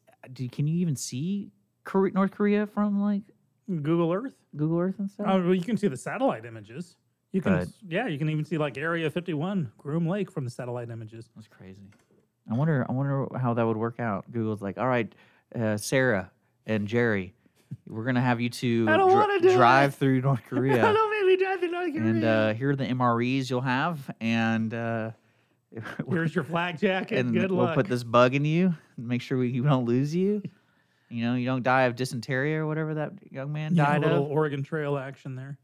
can you even see Korea, North Korea from like Google Earth. Google Earth and stuff? Oh, well, you can see the satellite images. You can, But- yeah, you can even see like Area 51, Groom Lake from the satellite images. That's crazy. I wonder. I wonder how that would work out. Google's like, all right, uh, Sarah and Jerry, we're gonna have you two [laughs] I don't wanna do drive it. through North Korea. I don't maybe driving North Korea. and uh, here are the MREs you'll have, and uh, [laughs] Here's your flak jacket. and Good we'll luck. put this bug in you, and make sure we, we don't lose you. [laughs] You know, you don't die of dysentery or whatever that young man Yeah, a died little of. Oregon Trail action there.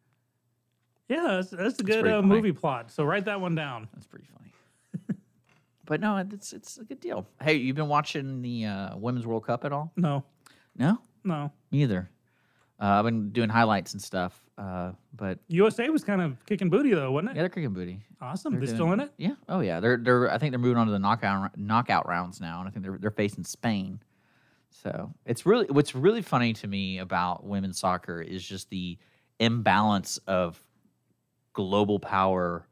Yeah, that's, that's a good pretty uh, funny. movie plot. So write that one down. That's pretty funny. but no, it's it's a good deal. Hey, you've been watching the uh, Women's World Cup at all? No, No, no. either. Uh, I've been doing highlights and stuff, uh, but USA was kind of kicking booty though, wasn't it? yeah, they're kicking booty. Awesome. They're They're still in it. Yeah. Oh yeah. They're they're. I think they're moving on to the knockout knockout rounds now, and I think they're they're facing Spain. So it's really what's really funny to me about women's soccer is just the imbalance of global power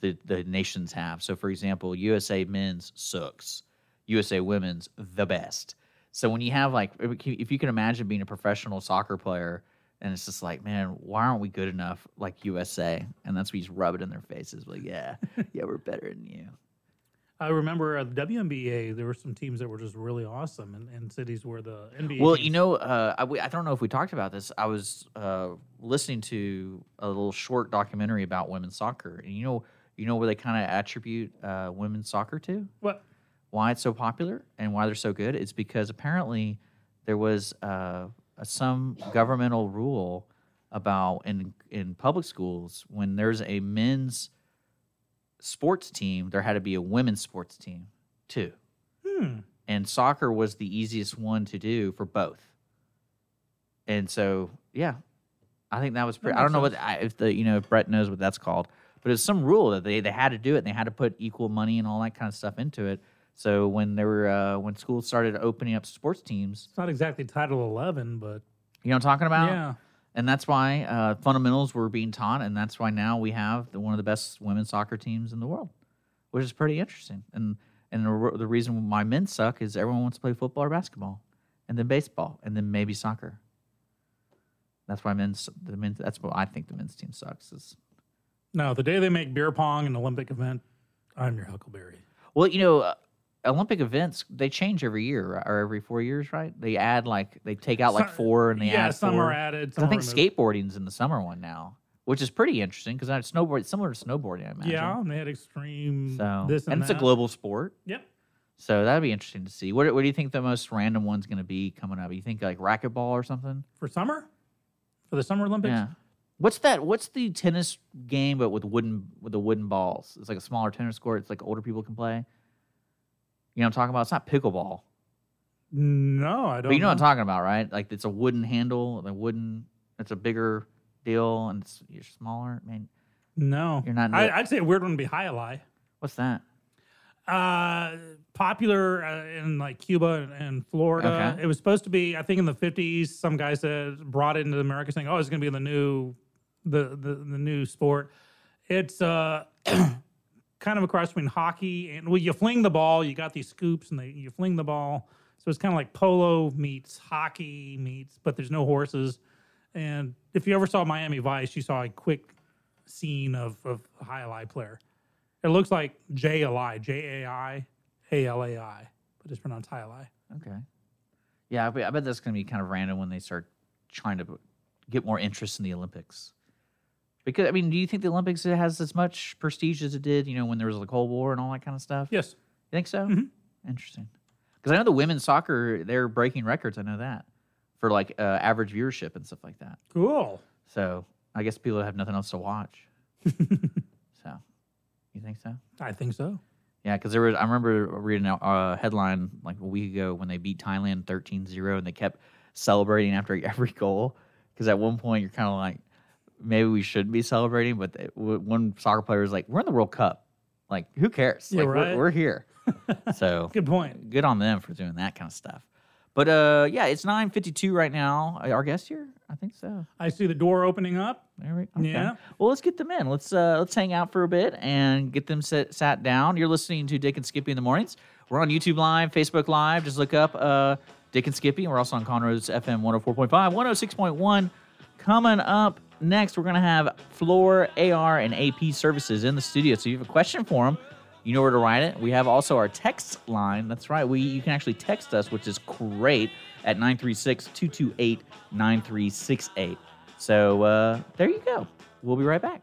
the the nations have. So for example, USA men's sucks. USA women's the best. So when you have like if you- can imagine being a professional soccer player and it's just like, man, why aren't we good enough like USA? And that's what he's rubbing in their faces. Like, yeah, [laughs] yeah, we're better than you. I remember uh, the WNBA. There were some teams that were just really awesome, and, and cities where the NBA. Well, teams- you know, uh, I, we- I don't know if we talked about this. I was uh, listening to a little short documentary about women's soccer, and you know, you know where they kind of attribute uh, women's soccer to, what? Why it's so popular, and why they're so good. It's because apparently there was uh, a, some governmental rule about in in public schools when there's a men's sports team, there had to be a women's sports team too Hmm. and soccer was the easiest one to do for both. And so, yeah, I think that was pretty. I don't know what. I, if the you know if Brett knows what that's called, but it's some rule that they they had to do it. and They had to put equal money and all that kind of stuff into it. So when they were uh, when schools started opening up sports teams, It's not exactly Title 11, but you know what I'm talking about? yeah. And that's why uh, fundamentals were being taught, and that's why now we have the, one of the best women's soccer teams in the world, which is pretty interesting. And and the, the reason why men suck is everyone wants to play football or basketball, and then baseball, and then maybe soccer. That's why men's the men's. That's what I think the men's team sucks. Is No, the day they make beer pong an Olympic event, I'm your Huckleberry. well, you know, uh, Olympic events they change every year or every four years, right? They add like they take out like four and they yeah, add some four. are added. Some I think removed. skateboarding's in the summer one now, which is pretty interesting because I snowboard similar to snowboarding. I imagine. Yeah, and they had extreme So this and, and it's a global sport. Yep. So that'd be interesting to see. What, what do you think the most random one's going to be coming up? You think like racquetball or something? For summer? For the Summer Olympics? Yeah. What's that? What's the tennis game but with wooden with the wooden balls? It's like a smaller tennis court. It's like older people can play. You know what I'm talking about? It's not pickleball. No, I don't. But you know what I'm talking about, right? Like it's a wooden handle, the wooden. It's a bigger deal, and it's you're smaller. Man, No, You're not I, I'd say a weird one would be jai alai. what's that? Uh, popular uh, in like Cuba and, and Florida. Okay. It was supposed to be, I think, in the fifties. Some guys that brought it into America, saying, "Oh, it's going to be the new, the, the the new sport." It's uh, [clears throat] kind of a cross between hockey and well, you fling the ball. You got these scoops, and they you fling the ball. So it's kind of like polo meets hockey meets, but there's no horses. And if you ever saw Miami Vice, you saw a quick scene of of a jai alai player. It looks like J L I, J A I, A L A I, but it's pronounced high ally. Okay. Yeah, I bet that's going to be kind of random when they start trying to get more interest in the Olympics. Because I mean, do you think the Olympics has as much prestige as it did, you know, when there was the Cold War and all that kind of stuff? Yes. You think so? Mhm. Interesting. Because I know the women's soccer, they're breaking records. I know that for like uh, average viewership and stuff like that. Cool. So I guess people have nothing else to watch. [laughs] so, you think so? I think so. Yeah, because there was, I remember reading a uh, headline like a week ago when they beat Thailand 13 0 and they kept celebrating after [laughs] every goal. Because at one point you're kind of like, maybe we shouldn't be celebrating. But they, w- one soccer player was like, we're in the World Cup. Like, who cares? Yeah, like, right. we're, we're here. [laughs] so, Good point. good on them for doing that kind of stuff. But uh, yeah, it's 9:52 right now. Our guest here, I think so. I see the door opening up. There we okay. Yeah. Well, let's get them in. Let's uh, let's hang out for a bit and get them sit, sat down. You're listening to Dick and Skippy in the mornings. We're on YouTube Live, Facebook Live. Just look up uh, Dick and Skippy. We're also on Conroe's FM 104.5, 106.1. Coming up next, we're gonna have Flor AR and AP services in the studio. So if you have a question for them, you know where to write it. We have also our text line. That's right. We you can actually text us, which is great at 936-228-9368. So uh, there you go. We'll be right back.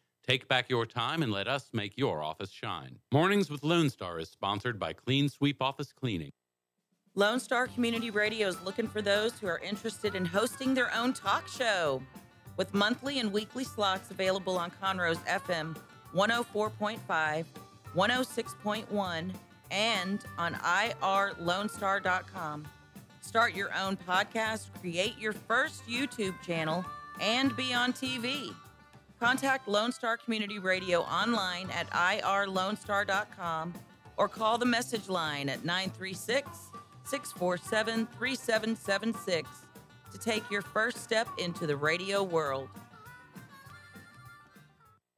Take back your time and let us make your office shine. Mornings with Lone Star is sponsored by Clean Sweep Office Cleaning. Lone Star Community Radio is looking for those who are interested in hosting their own talk show. With monthly and weekly slots available on Conroe's FM 104.5, 106.1, and on irlonestar.com. Start your own podcast, create your first YouTube channel, and be on TV. Contact Lone Star Community Radio online at irlonestar.com or call the message line at 936 647 3776 to take your first step into the radio world.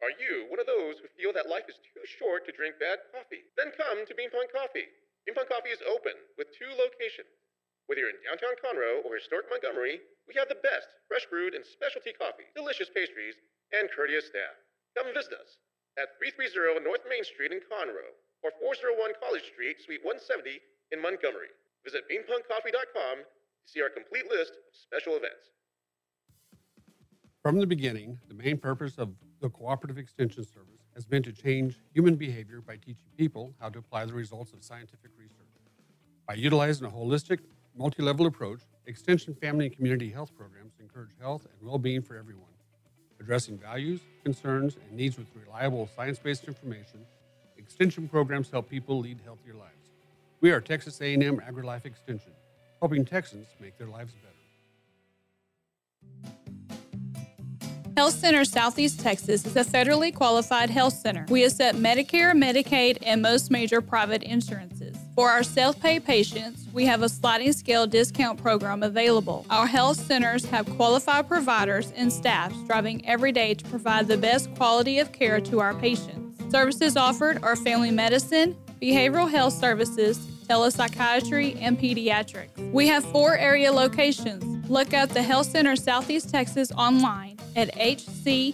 Are you one of those who feel that life is too short to drink bad coffee? Then come to Bean Pong Coffee. Bean Pong Coffee is open with two locations. Whether you're in downtown Conroe or historic Montgomery, we have the best fresh brewed and specialty coffee, delicious pastries, and courteous staff. Come visit us at 330 North Main Street in Conroe or 401 College Street, Suite 170 in Montgomery. Visit beanpunkcoffee.com to see our complete list of special events. From the beginning, the main purpose of the Cooperative Extension Service has been to change human behavior by teaching people how to apply the results of scientific research. By utilizing a holistic, multi level approach, Extension family and community health programs encourage health and well being for everyone. Addressing values, concerns, and needs with reliable science based information, Extension programs help people lead healthier lives. We are Texas A&M AgriLife Extension, helping Texans make their lives better. Health Center Southeast Texas is a federally qualified health center. We accept Medicare, Medicaid, and most major private insurances. For our self pay patients, we have a sliding scale discount program available. Our health centers have qualified providers and staff striving every day to provide the best quality of care to our patients. Services offered are family medicine, behavioral health services, telepsychiatry, and pediatrics. We have four area locations. Look up the Health Center Southeast Texas online at hcset.com.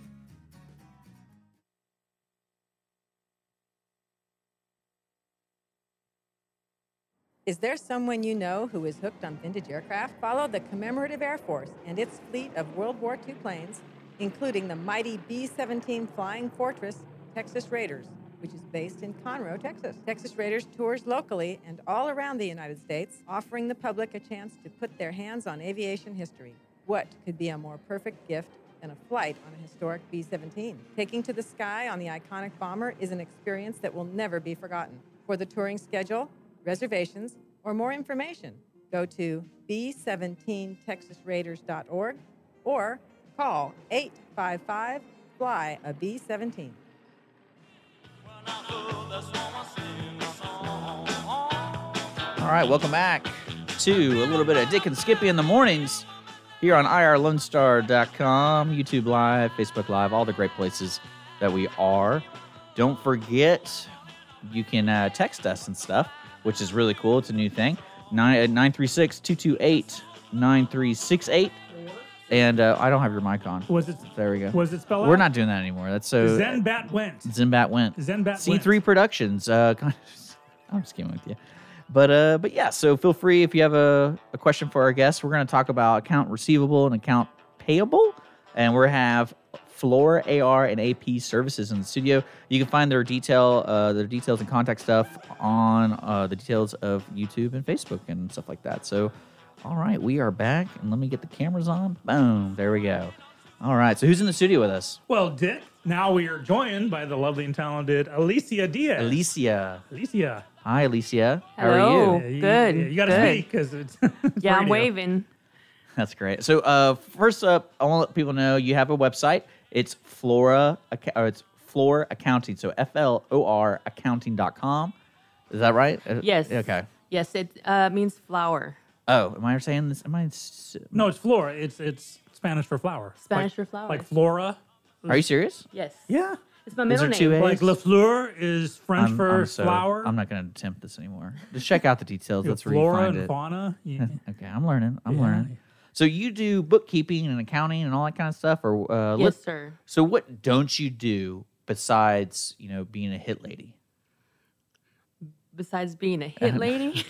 Is there someone you know who is hooked on vintage aircraft? Follow the Commemorative Air Force and its fleet of World War II planes, including the mighty B 17 Flying Fortress Texas Raiders, which is based in Conroe, Texas. Texas Raiders tours locally and all around the United States, offering the public a chance to put their hands on aviation history. What could be a more perfect gift than a flight on a historic B 17? Taking to the sky on the iconic bomber is an experience that will never be forgotten. For the touring schedule, reservations, or more information, go to b17texasraiders.org or call 855 Fly a B 17. All right, welcome back to a little bit of Dick and Skippy in the mornings here on irlonestar.com, YouTube Live, Facebook Live, all the great places that we are. Don't forget, you can uh, text us and stuff, which is really cool. It's a new thing. uh, 936 228 9368. And uh, I don't have your mic on. Was it There we go. was it spelled We're out? not doing that anymore. That's so. Zenbat went. Zimbat went. Zenbat C3 went. Productions. Uh, [laughs] I'm just kidding with you. But uh, but yeah. So feel free if you have a, a question for our guests. We're going to talk about account receivable and account payable, and we're have Flor AR and AP services in the studio. You can find their detail, uh, their details and contact stuff on uh, the details of YouTube and Facebook and stuff like that. So, all right, we are back, and let me get the cameras on. Boom, there we go. All right, so who's in the studio with us? Well, Dick, now we are joined by the lovely and talented Alicia Diaz. Alicia. Alicia. Hi, Alicia. How Hello. are you? Yeah, you, Good, yeah, You got to good. speak because it's, it's [laughs] Yeah, I'm waving. That's great. So, uh, first up, I want to let people know you have a website. It's Flora, or it's Flor Accounting. So F L O R Accounting.com. Is that right? Uh, Yes. Okay. Yes, it uh, means flower. Oh, am I saying this? Am I? s- No, it's flora. It's it's Spanish for flower. Spanish Like- for flower. Like flora. Are you serious? Yes. Yeah. It's my Is middle there two name. A's? Like La Fleur is French I'm- for I'm so- flower. I'm not going to attempt this anymore. Just check out the details. You know, That's where you flora find and it. fauna. Yeah. [laughs] Okay, I'm learning. I'm Yeah. learning. So you do bookkeeping and accounting and all that kind of stuff, or uh, Yes, let- sir. So what don't you do besides you know being a hit lady? Besides being a [laughs] hit lady, [laughs]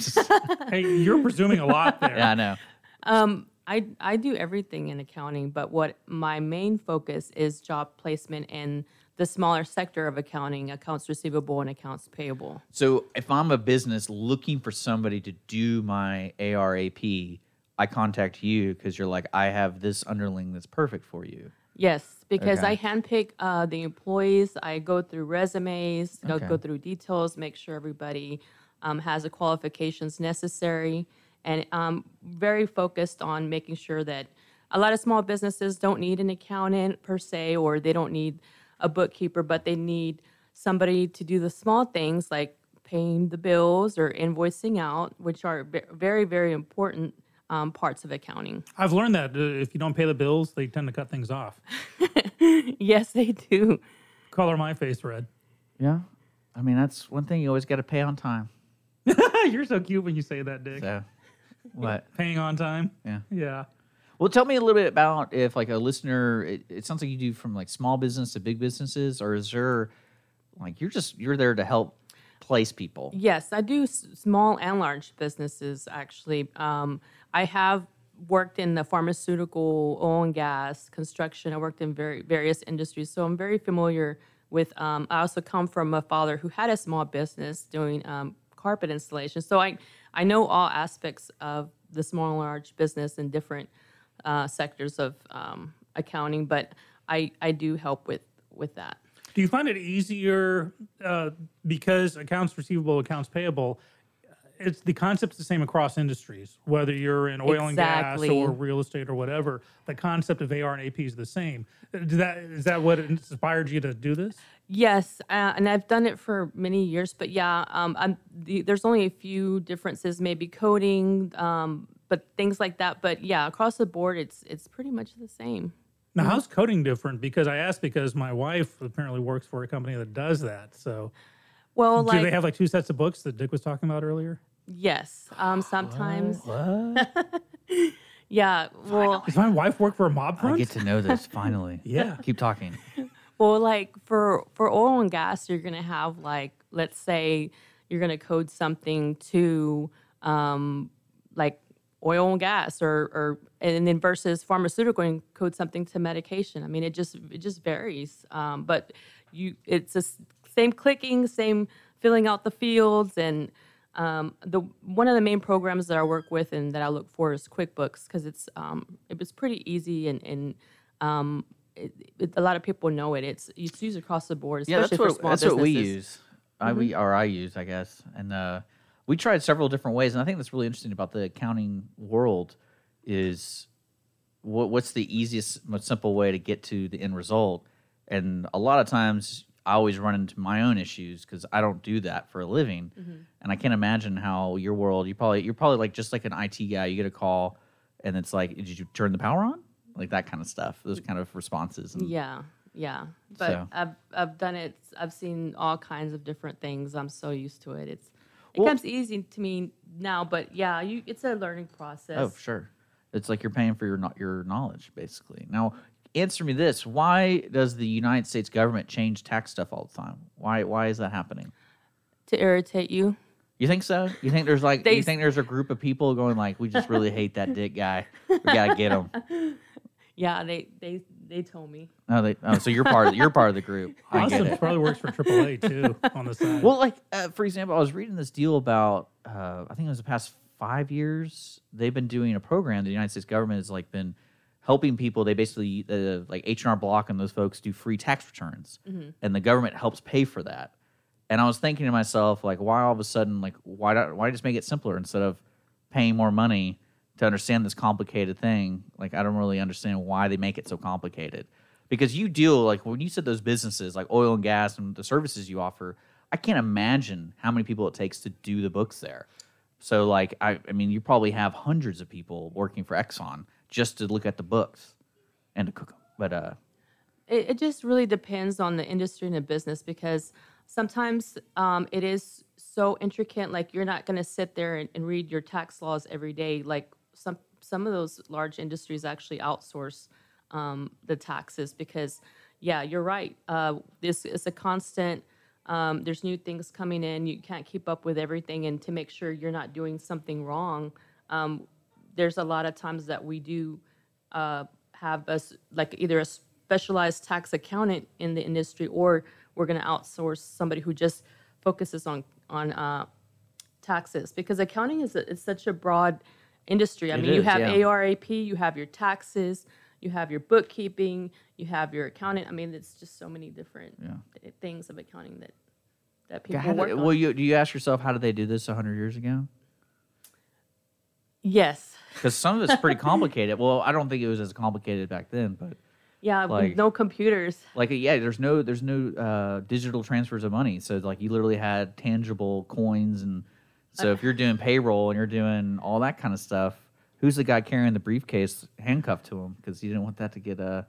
[laughs] hey, you're presuming a lot there. Yeah, I know. um, I I do everything in accounting, but what my main focus is job placement in the smaller sector of accounting, accounts receivable and accounts payable. So if I'm a business looking for somebody to do my ARAP, I contact you because you're like, I have this underling that's perfect for you. Yes, because Okay. I handpick uh, the employees. I go through resumes, go, Okay. go through details, make sure everybody um, has the qualifications necessary, and um, very focused on making sure that a lot of small businesses don't need an accountant per se, or they don't need a bookkeeper, but they need somebody to do the small things like paying the bills or invoicing out, which are ve- very, very important um, parts of accounting. I've learned that uh, if you don't pay the bills, they tend to cut things off. [laughs] yes, they do. Color my face red. Yeah. I mean, that's one thing you always got to pay on time. [laughs] You're so cute when you say that, Dick. So, what? [laughs] Paying on time. Yeah. Yeah. Well, tell me a little bit about if, like, a listener. It, it sounds like you do from like small business to big businesses, or is there, like, you're just you're there to help place people. Yes, I do s- small and large businesses actually. Um, I have worked in the pharmaceutical, oil and gas, construction. I worked in very various industries, so I'm very familiar with. Um, I also come from a father who had a small business doing um, carpet installation, so I I know all aspects of the small and large business and different uh, sectors of um, accounting, but I I do help with with that. Do you find it easier uh, because accounts receivable, accounts payable? It's the concept's the same across industries, whether you're in oil Exactly. and gas or real estate or whatever. The concept of AR and AP is the same. Is that is that what inspired you to do this? Yes, uh, and I've done it for many years. But yeah, um, I'm, the, there's only a few differences, maybe coding, um, but things like that. But yeah, across the board, it's it's pretty much the same. Now, how's coding different? Because I asked because my wife apparently works for a company that does that. So, Well, do like they have like two sets of books that Dick was talking about earlier? Yes, um, sometimes. [laughs] yeah, well, Does my wife work for a mob I get to know this [laughs] finally. Yeah. Keep talking. Well, like for for oil and gas, you're gonna have like let's say you're gonna code something to um, like oil and gas, or or and then versus pharmaceutical and code something to medication. I mean, it just it just varies. Um, but you, it's the same clicking, same filling out the fields, and um, the one of the main programs that I work with and that I look for is QuickBooks because it's um, it was pretty easy and and um, it, it, a lot of people know it. It's it's used across the board, especially yeah, that's for what that's what we use. I we or I use, I guess, and uh, we tried several different ways, and I think that's really interesting about the accounting world is what what's the easiest, most simple way to get to the end result, and a lot of times I always run into my own issues because I don't do that for a living, mm-hmm. and I can't imagine how your world. You probably you're probably like just like an IT guy. You get a call, and it's like, did you turn the power on? Like that kind of stuff. Those kind of responses. And, Yeah, yeah. But So- I've I've done it. I've seen all kinds of different things. I'm so used to it. It's it Well- comes easy to me now. But yeah, you it's a learning process. Oh, sure. It's like you're paying for your your knowledge, basically. Now, answer me this: Why does the United States government change tax stuff all the time? Why why is that happening? To irritate you. You think so? You think there's like They you think there's a group of people going like, we just really hate that dick guy. We gotta get him. [laughs] Yeah, they they they told me. Oh, they, oh, so you're part of you're part of the group. I get Awesome. it. Probably works for AAA too on the side. Well, like uh, for example, I was reading this deal about uh, I think it was the past five years. They've been doing a program. The United States government has like been helping people. They basically uh, like H and R Block and those folks do free tax returns, and the government helps pay for that. And I was thinking to myself, like, why all of a sudden, like, why not, why just make it simpler instead of paying more money to understand this complicated thing? Like, I don't really understand why they make it so complicated. Because you deal like when you said those businesses like oil and gas and the services you offer, I can't imagine how many people it takes to do the books there. So like I, I mean, you probably have hundreds of people working for Exxon just to look at the books and to cook them. But uh, It, it just really depends on the industry and the business because sometimes um, it is so intricate. Like you're not going to sit there and, and read your tax laws every day. Like some some of those large industries actually outsource um, the taxes because, yeah, you're right. Uh, this is a constant. Um, there's new things coming in. You can't keep up with everything, and to make sure you're not doing something wrong, um, there's a lot of times that we do uh, have us like either a specialized tax accountant in the industry, or we're going to outsource somebody who just focuses on on uh, taxes because accounting is a, it's such a broad industry. I It mean, you have yeah. ARAP, you have your taxes, you have your bookkeeping, you have your accountant. I mean, it's just so many different th- things of accounting that that people how work on. well, you do you ask yourself how did they do this hundred years ago? Yes. [laughs] Because some of it's pretty complicated. Well, I don't think it was as complicated back then, but Yeah, Like- no computers. like yeah, there's no there's no uh, digital transfers of money. So like you literally had tangible coins, and so if you're doing payroll and you're doing all that kind of stuff, who's the guy carrying the briefcase handcuffed to him because he didn't want that to get uh,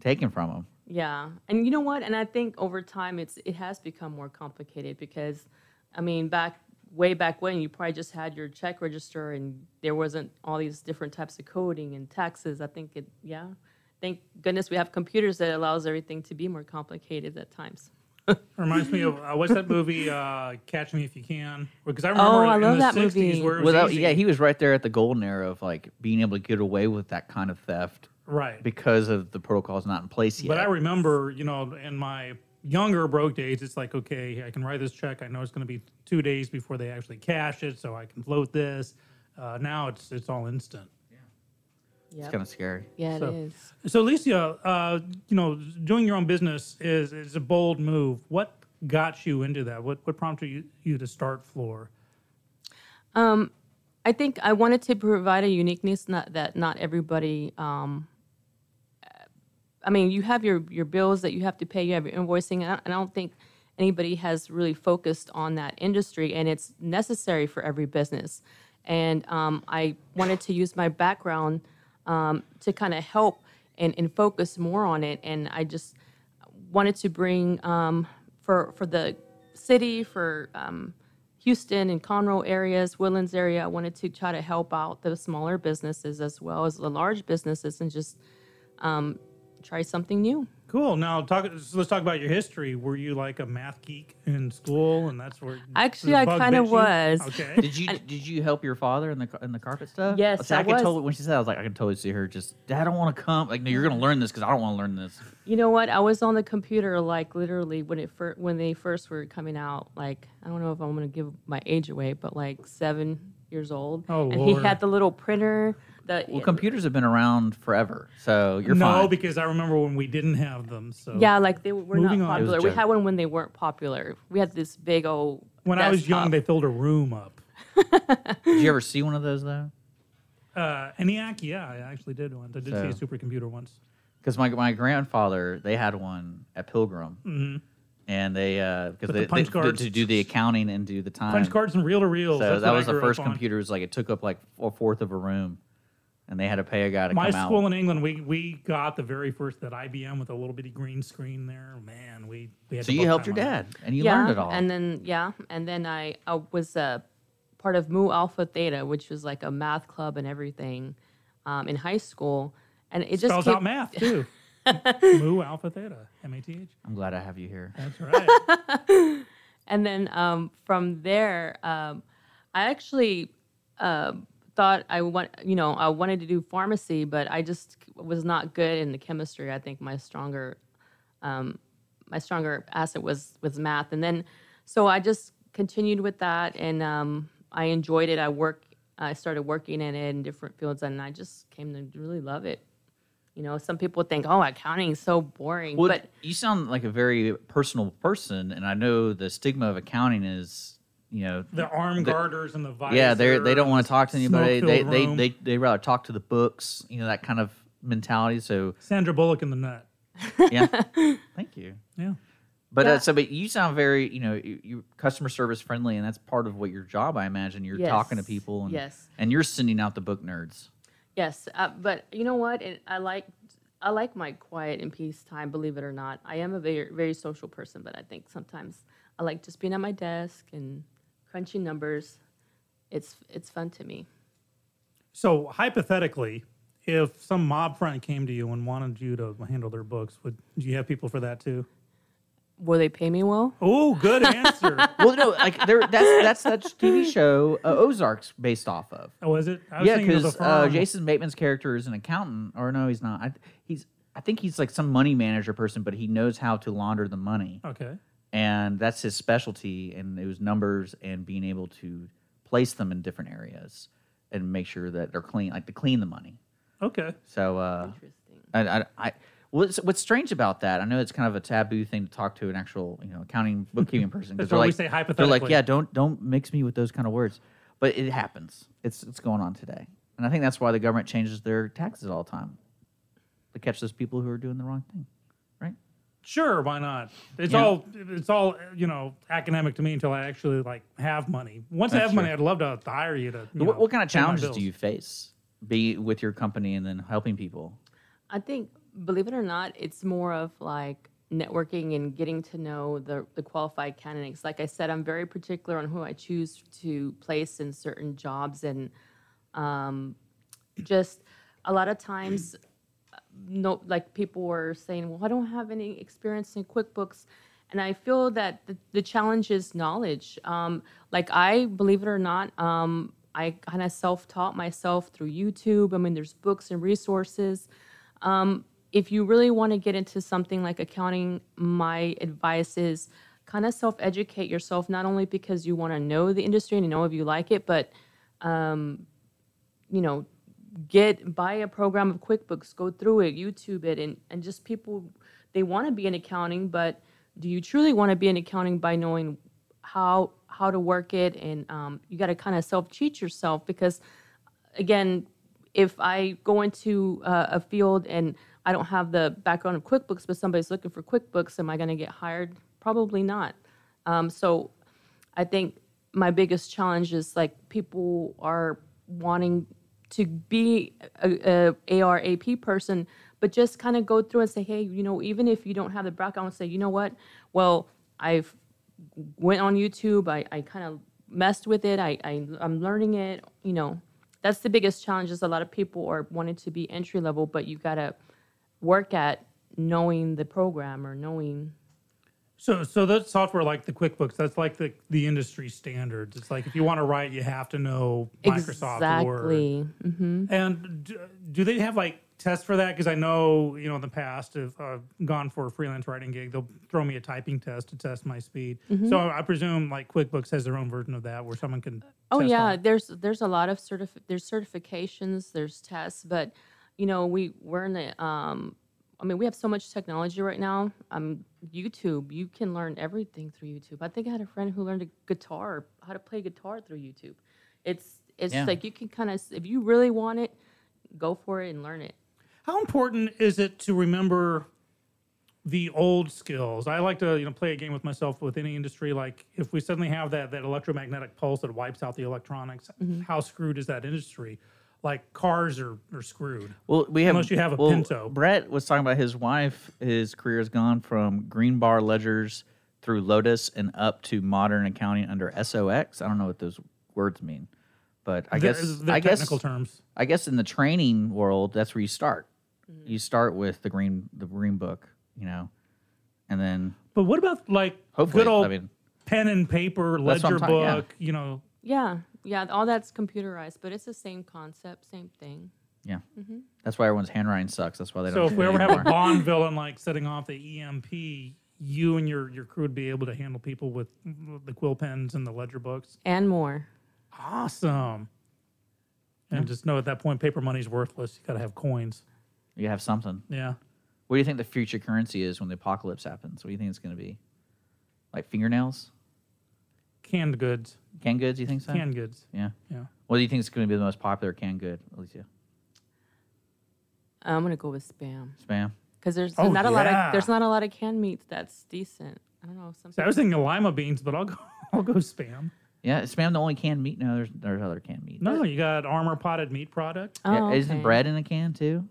taken from him? Yeah, and you know what? And I think over time, it's it has become more complicated because, I mean, back way back when, you probably just had your check register, and there wasn't all these different types of coding and taxes. I think it, yeah. Thank goodness we have computers that allows everything to be more complicated at times. [laughs] Reminds me of uh, what's that movie? Uh, Catch Me If You Can. Because I remember Oh, I in love the that 60s movie. where it was Well, easy. yeah, he was right there at the golden era of like being able to get away with that kind of theft right. because of the protocols not in place yet. But I remember, you know, in my younger broke days, it's like, okay, I can write this check. I know it's going to be two days before they actually cash it, so I can float this. Uh, now it's it's all instant. Yeah. It's kind of scary. Yeah, So- it is. So, Alicia, uh, you know, doing your own business is is a bold move. What got you into that? What what prompted you, you to start Flor? Um, I think I wanted to provide a uniqueness not, that not everybody. Um, I mean, you have your your bills that you have to pay. You have your invoicing, and I, and I don't think anybody has really focused on that industry, and it's necessary for every business. And um, I wanted to use my background um, to kind of help and, and focus more on it. And I just wanted to bring um, for for the city for um, Houston and Conroe areas, Woodlands area. I wanted to try to help out the smaller businesses as well as the large businesses, and just um, try something new. Cool. Now, talk. So let's talk about your history. Were you like a math geek in school, and that's where Actually, I kinda was. Okay. [laughs] Did you did you help your father in the in the carpet stuff? Yes, See, I, I could was. totally when she said, I was like, I can totally see her just. Dad, I don't want to come. Like, no, you're gonna learn this because I don't want to learn this. You know what? I was on the computer like literally when it fir- when they first were coming out. Like I don't know if I'm gonna give my age away, but like seven years old. Oh, and Lord. he had the little printer. The Well, computers have been around forever, so you're no, fine. because I remember when we didn't have them. So yeah, like they were not Moving on. Popular. We had one when they weren't popular. We had this big old. when I was young, they filled a room up. [laughs] Did you ever see one of those though? Uh, ENIAC, yeah, I actually did one. I did see a supercomputer once. Because my my grandfather, they had one at Pilgrim, Mhm. and they uh With because the they, punch they- cards. to do the accounting and do the time. Punch cards and reel to reels. So That's that was I the first on. computer. Was like it took up like a fourth of a room, and they had to pay a guy to My come school in England, we we got the very first that IBM with a little bitty green screen there. Man, we we had. So to you helped your on dad, and you yeah, learned it all. And then yeah, and then I, I was a part of Mu Alpha Theta, which was like a math club and everything um, in high school. And it just Spells out math too. [laughs] Mu Alpha Theta, M A T H. I'm glad I have you here. That's right. [laughs] and then um, from there, um, I actually uh, thought I want, you know, I wanted to do pharmacy, but I just was not good in the chemistry. I think my stronger, um, my stronger asset was was math, and then so I just continued with that, and um, I enjoyed it. I work, I started working in it in different fields, and I just came to really love it. You know, some people think, "Oh, accounting is so boring," Well, but you sound like a very personal person, and I know the stigma of accounting is, you know, the arm the- garters and the visor. yeah, they they don't want to talk to anybody. They smoke-filled they, room. they they rather talk to the books, you know, that kind of mentality. So Sandra Bullock in the Net. yeah, [laughs] thank you. Yeah. But uh, so, but you sound very, you know, you, you customer service friendly, and that's part of what your job, I imagine. You're talking to people, and yes. and you're sending out the book nerds. Yes, uh, but you know what? It, I like I like my quiet and peace time. Believe it or not, I am a very very social person, but I think sometimes I like just being at my desk and crunching numbers. It's it's fun to me. So hypothetically, if some mob friend came to you and wanted you to handle their books, would do you have people for that too? Will they pay me well? Oh, good answer. [laughs] well, no, like there, that's that's that TV show uh, Ozark's based off of. oh, is it? I was Yeah, thinking of the because uh. Jason Bateman's character is an accountant, or no, he's not. I, he's I think he's like some money manager person, but he knows how to launder the money, Okay. And that's his specialty. And it was numbers and being able to place them in different areas and make sure that they're clean, like to clean the money. Okay. So, uh, Interesting. I, I, I what's what's strange about that? I know it's kind of a taboo thing to talk to an actual, you know, accounting [laughs] bookkeeping person That's they're why we like, say they're like, yeah, don't don't mix me with those kind of words. But it happens. It's it's going on today, and I think that's why the government changes their taxes all the time to catch those people who are doing the wrong thing, right? Sure, why not? It's Yeah. all it's all you know academic to me until I actually like have money. Once I That's have money. I'd love to hire you to. You what, know, what kind of challenges do you face? Be with your company and then helping people. I think, believe it or not, it's more of like networking and getting to know the, the qualified candidates. Like I said, I'm very particular on who I choose to place in certain jobs, and um, just a lot of times, no, like people were saying, "Well, I don't have any experience in QuickBooks." And I feel that the, the challenge is knowledge. Um, like I, believe it or not, um, I kind of self-taught myself through YouTube. I mean, there's books and resources. Um, if you really want to get into something like accounting, my advice is kind of self-educate yourself. Not only because you want to know the industry and know if you like it, but um, you know, get buy a program of QuickBooks, go through it, YouTube it, and and just people they want to be in accounting, but do you truly want to be in accounting by knowing how how to work it? And um, you got to kind of self cheat yourself because again if i go into uh, a field and i don't have the background of quickbooks but somebody's looking for quickbooks am i going to get hired? Probably not. Um, so i think my biggest challenge is like people are wanting to be a, a AR AP person, but just kind of go through and say, hey, you know, even if you don't have the background, say, you know what, well, I've went on YouTube, I, I kind of messed with it, I, I I'm learning it, you know. That's the biggest challenge is a lot of people are wanting to be entry level, but you gotta work at knowing the program or knowing So, so that software like the QuickBooks, that's like the, the industry standards. It's like if you want to write, you have to know Microsoft Word. exactly. hmm And do, do they have like tests for that? Because I know, you know, in the past, if I've gone for a freelance writing gig, they'll throw me a typing test to test my speed. Mhm. So I presume like QuickBooks has their own version of that where someone can. Oh yeah, on there's there's a lot of certif- there's certifications, there's tests, but you know we we're in the um I mean we have so much technology right now. Um YouTube, you can learn everything through YouTube. I think I had a friend who learned a guitar, how to play guitar through YouTube. It's it's Yeah. like you can kind of if you really want it, go for it and learn it. How important is it to remember the old skills? I like to, you know, play a game with myself with any industry. Like if we suddenly have that that electromagnetic pulse that wipes out the electronics, how screwed is that industry? Like cars are, are screwed. Well, we have unless you have a well, Pinto. Brett was talking about his wife. His career has gone from green bar ledgers through Lotus and up to modern accounting under SOX. I don't know what those words mean, but I They're- guess they're I guess technical terms. I guess in the training world, that's where you start. Mm-hmm. You start with the green the green book, you know, and then But what about like Hopefully, good old I mean- pen and paper That's what ledger talking- yeah. book? You know, Yeah, yeah, all that's computerized, but it's the same concept, same thing. yeah, Mhm. that's why everyone's handwriting sucks. That's why they so don't. if we ever have a. Bond [laughs] villain like setting off the EMP, you and your your crew would be able to handle people with the quill pens and the ledger books. And more. Awesome. And just know at that point, paper money's worthless. You got to have coins. you have something. Yeah. What do you think the future currency is when the apocalypse happens? What do you think it's going to be? Like fingernails? Canned goods. Canned goods? You think so? Canned goods. Yeah. Yeah. What do you think is going to be the most popular canned good, Alicia? Uh, I'm gonna go with spam. Spam. Because there's Oh, not a lot yeah. of there's not a lot of canned meats that's decent. I don't know. Some So I was thinking lima beans, but I'll go. [laughs] I'll go spam. Yeah, is spam the only canned meat? No, there's there's other canned meat. No, you got Armour potted meat product. Oh, yeah, Oh, Isn't okay. bread in a can too?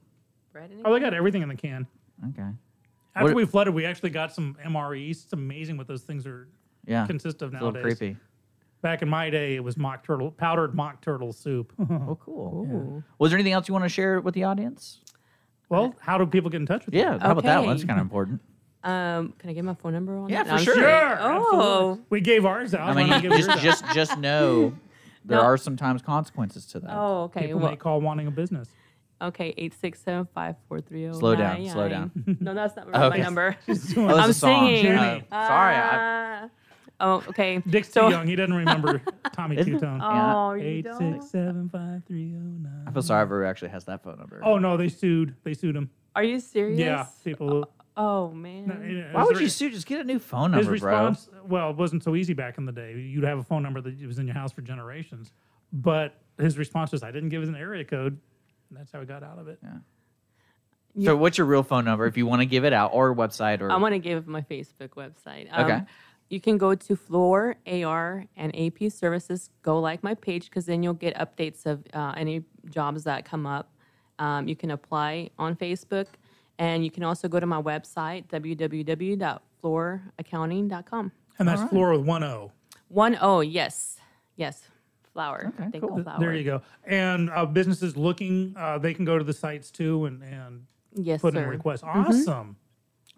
bread in Oh, they got everything in the can. Okay. After What- we flooded, we actually got some MREs. It's amazing what those things are Yeah. consist of It's a little creepy. Back in my day, it was mock turtle powdered mock turtle soup. [laughs] Oh, cool. Ooh. Was there anything else you want to share with the audience? well, how do people get in touch with you? Yeah, how about that one? That's kind of important. Um, can I get my phone number on Yeah, that? for I'm sure. Sure. Oh, absolutely. We gave ours out. I Why not mean, give just out? just just know [laughs] there No. are sometimes consequences to that. oh, okay. People Well, may call wanting a business. okay, eight six seven five four three zero. Slow down, slow down. No, that's not [laughs] Okay. my number. Oh, I'm a singing. Uh, sorry, I, Ah. Oh, okay. Dick's So- too young. He doesn't remember [laughs] Tommy Isn't- Tutone. Yeah. Oh, you Eight don't? six seven five three oh nine. I feel sorry for who actually has that phone number. Oh no, they sued. They sued him. Are you serious? Yeah, people. Oh man. Why would you sue? Just get a new phone His number, bro. response, well, it wasn't so easy back in the day. You'd have a phone number that was in your house for generations. But his response was, I didn't give us an area code. And that's how he got out of it. Yeah. So, what's your real phone number if you want to give it out, or website, or I want to give my Facebook website. Um, Okay. You can go to Flor AR and AP Services. Go like my page because then you'll get updates of uh, any jobs that come up. Um, you can apply on Facebook, and you can also go to my website www.floraccounting.com. And that's flor with one O. One O, yes, yes, flower. Okay, Thankful cool. flower. There you go. And uh, businesses looking, uh, they can go to the sites too and, and Yes, put in sir. requests. Mhm. Awesome.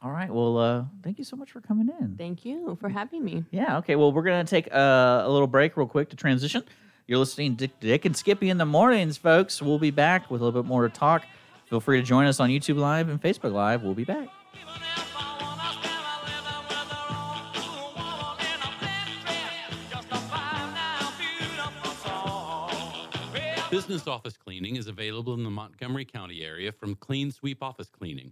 All right. Well, uh, thank you so much for coming in. Thank you for having me. Yeah. Okay. Well, we're gonna take a, a little break real quick to transition. You're listening to Dick and Skippy in the mornings, folks. We'll be back with a little bit more to talk. Feel free to join us on YouTube Live and Facebook Live. We'll be back. Business office cleaning is available in the Montgomery County area from Clean Sweep Office Cleaning,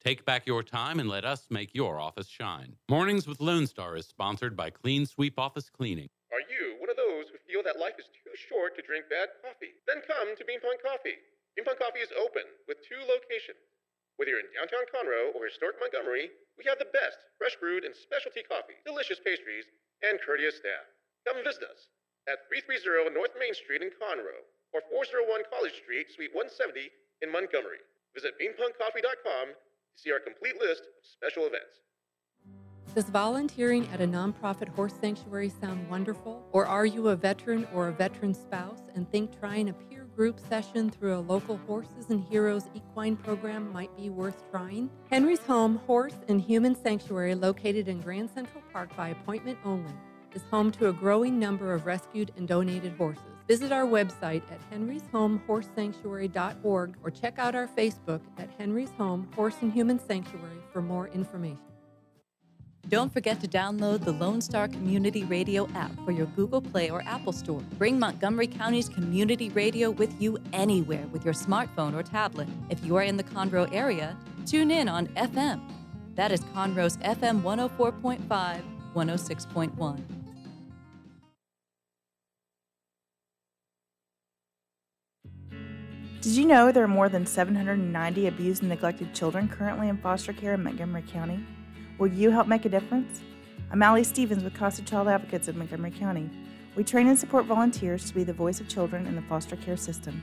Take back your time and let us make your office shine. Mornings with Lone Star is sponsored by Clean Sweep Office Cleaning. Are you one of those who feel that life is too short to drink bad coffee? Then come to Bean Pong Coffee. Bean Pong Coffee is open with two locations. Whether you're in downtown Conroe or historic Montgomery, we have the best fresh brewed and specialty coffee, delicious pastries, and courteous staff. Come visit us at 330 North Main Street in Conroe or 401 College Street, Suite 170 in Montgomery. Visit beanpongcoffee.com to see our complete list of special events. Does volunteering at a nonprofit horse sanctuary sound wonderful? Or are you a veteran or a veteran spouse and think trying a peer group session through a local Horses and Heroes equine program might be worth trying? Henry's Home Horse and Human Sanctuary, located in Grand Central Park by appointment only, is home to a growing number of rescued and donated horses. Visit our website at henryshomehorsesanctuary.org or check out our Facebook at Henry's Home Horse and Human Sanctuary for more information. Don't forget to download the Lone Star Community Radio app for your Google Play or Apple Store. Bring Montgomery County's community radio with you anywhere with your smartphone or tablet. If you are in the Conroe area, tune in on FM. That is Conroe's FM 104.5, 106.1. Did you know there are more than 790 abused and neglected children currently in foster care in Montgomery County? Will you help make a difference? I'm Allie Stevens with Casa Child Advocates of Montgomery County. We train and support volunteers to be the voice of children in the foster care system.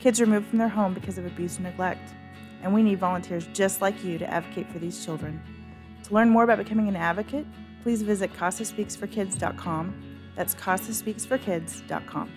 Kids removed from their home because of abuse and neglect, and we need volunteers just like you to advocate for these children. To learn more about becoming an advocate, please visit CasaSpeaksForKids.com. That's CasaSpeaksForKids.com.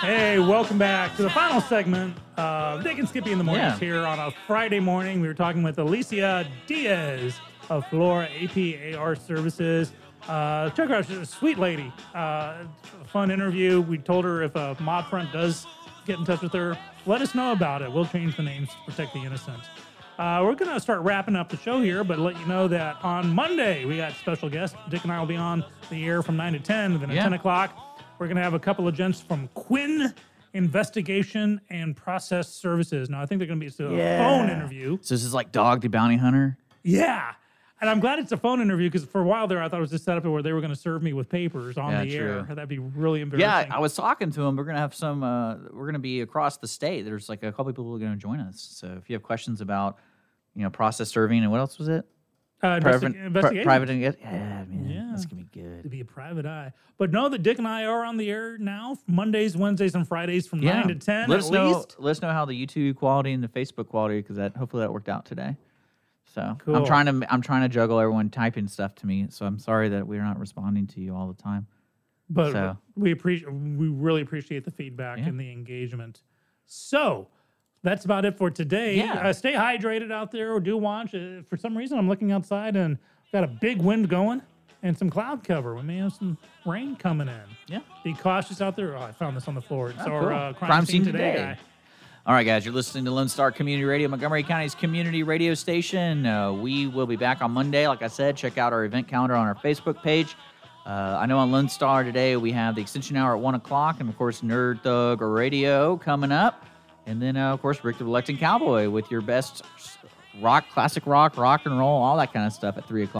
Hey, welcome back to the final segment of Dick and Skippy in the mornings Yeah. here on a Friday morning. We were talking with Alicia Diaz of Flora APAR Services. Uh, check her out; she's a sweet lady. Uh, fun interview. We told her if a mob front does get in touch with her, let us know about it. We'll change the names to protect the innocent. Uh, we're going to start wrapping up the show here, but let you know that on Monday we got special guests. Dick and I will be on the air from 9 to 10, and then at Yeah. 10 o'clock, we're going to have a couple of gents from Quinn Investigation and Process Services. Now, I think they're going to be it's a phone interview. So this is like Dog the Bounty Hunter. Yeah. And I'm glad it's a phone interview because for a while there, I thought it was just set up where they were going to serve me with papers on Yeah, the air. That'd be really embarrassing. Yeah, I was talking to them. We're gonna have some. Uh, we're gonna be across the state. There's like a couple people who are gonna join us. So if you have questions about, you know, process serving and what else was it? Uh, Private- pri- investigation. private. inve- Yeah, man, Yeah. that's gonna be good. to be a private eye. But know that Dick and I are on the air now, Mondays, Wednesdays, and Fridays from Yeah, 9 to 10 Let us know. Let us know how the YouTube quality and the Facebook quality, because that hopefully that worked out today. So Cool. I'm trying to I'm trying to juggle everyone typing stuff to me. So I'm sorry that we're not responding to you all the time. But So- we appreciate we really appreciate the feedback Yeah. and the engagement. So that's about it for today. Yeah. Uh, stay hydrated out there or do watch. Uh, for some reason, I'm looking outside and got a big wind going and some cloud cover. We may have some rain coming in. Yeah. Be cautious out there. Oh, I found this on the floor. It's Oh, our cool. uh, crime, Crime scene, Scene today, Today. All right, guys, you're listening to Lone Star Community Radio, Montgomery County's community radio station. Uh, we will be back on Monday. Like I said, check out our event calendar on our Facebook page. Uh, I know on Lone Star today we have the extension hour at 1 o'clock, and of course, Nerd Thug Radio coming up. And then, uh, of course, Rick the Reluctant Cowboy with your best rock, classic rock, rock and roll, all that kind of stuff at 3 o'clock.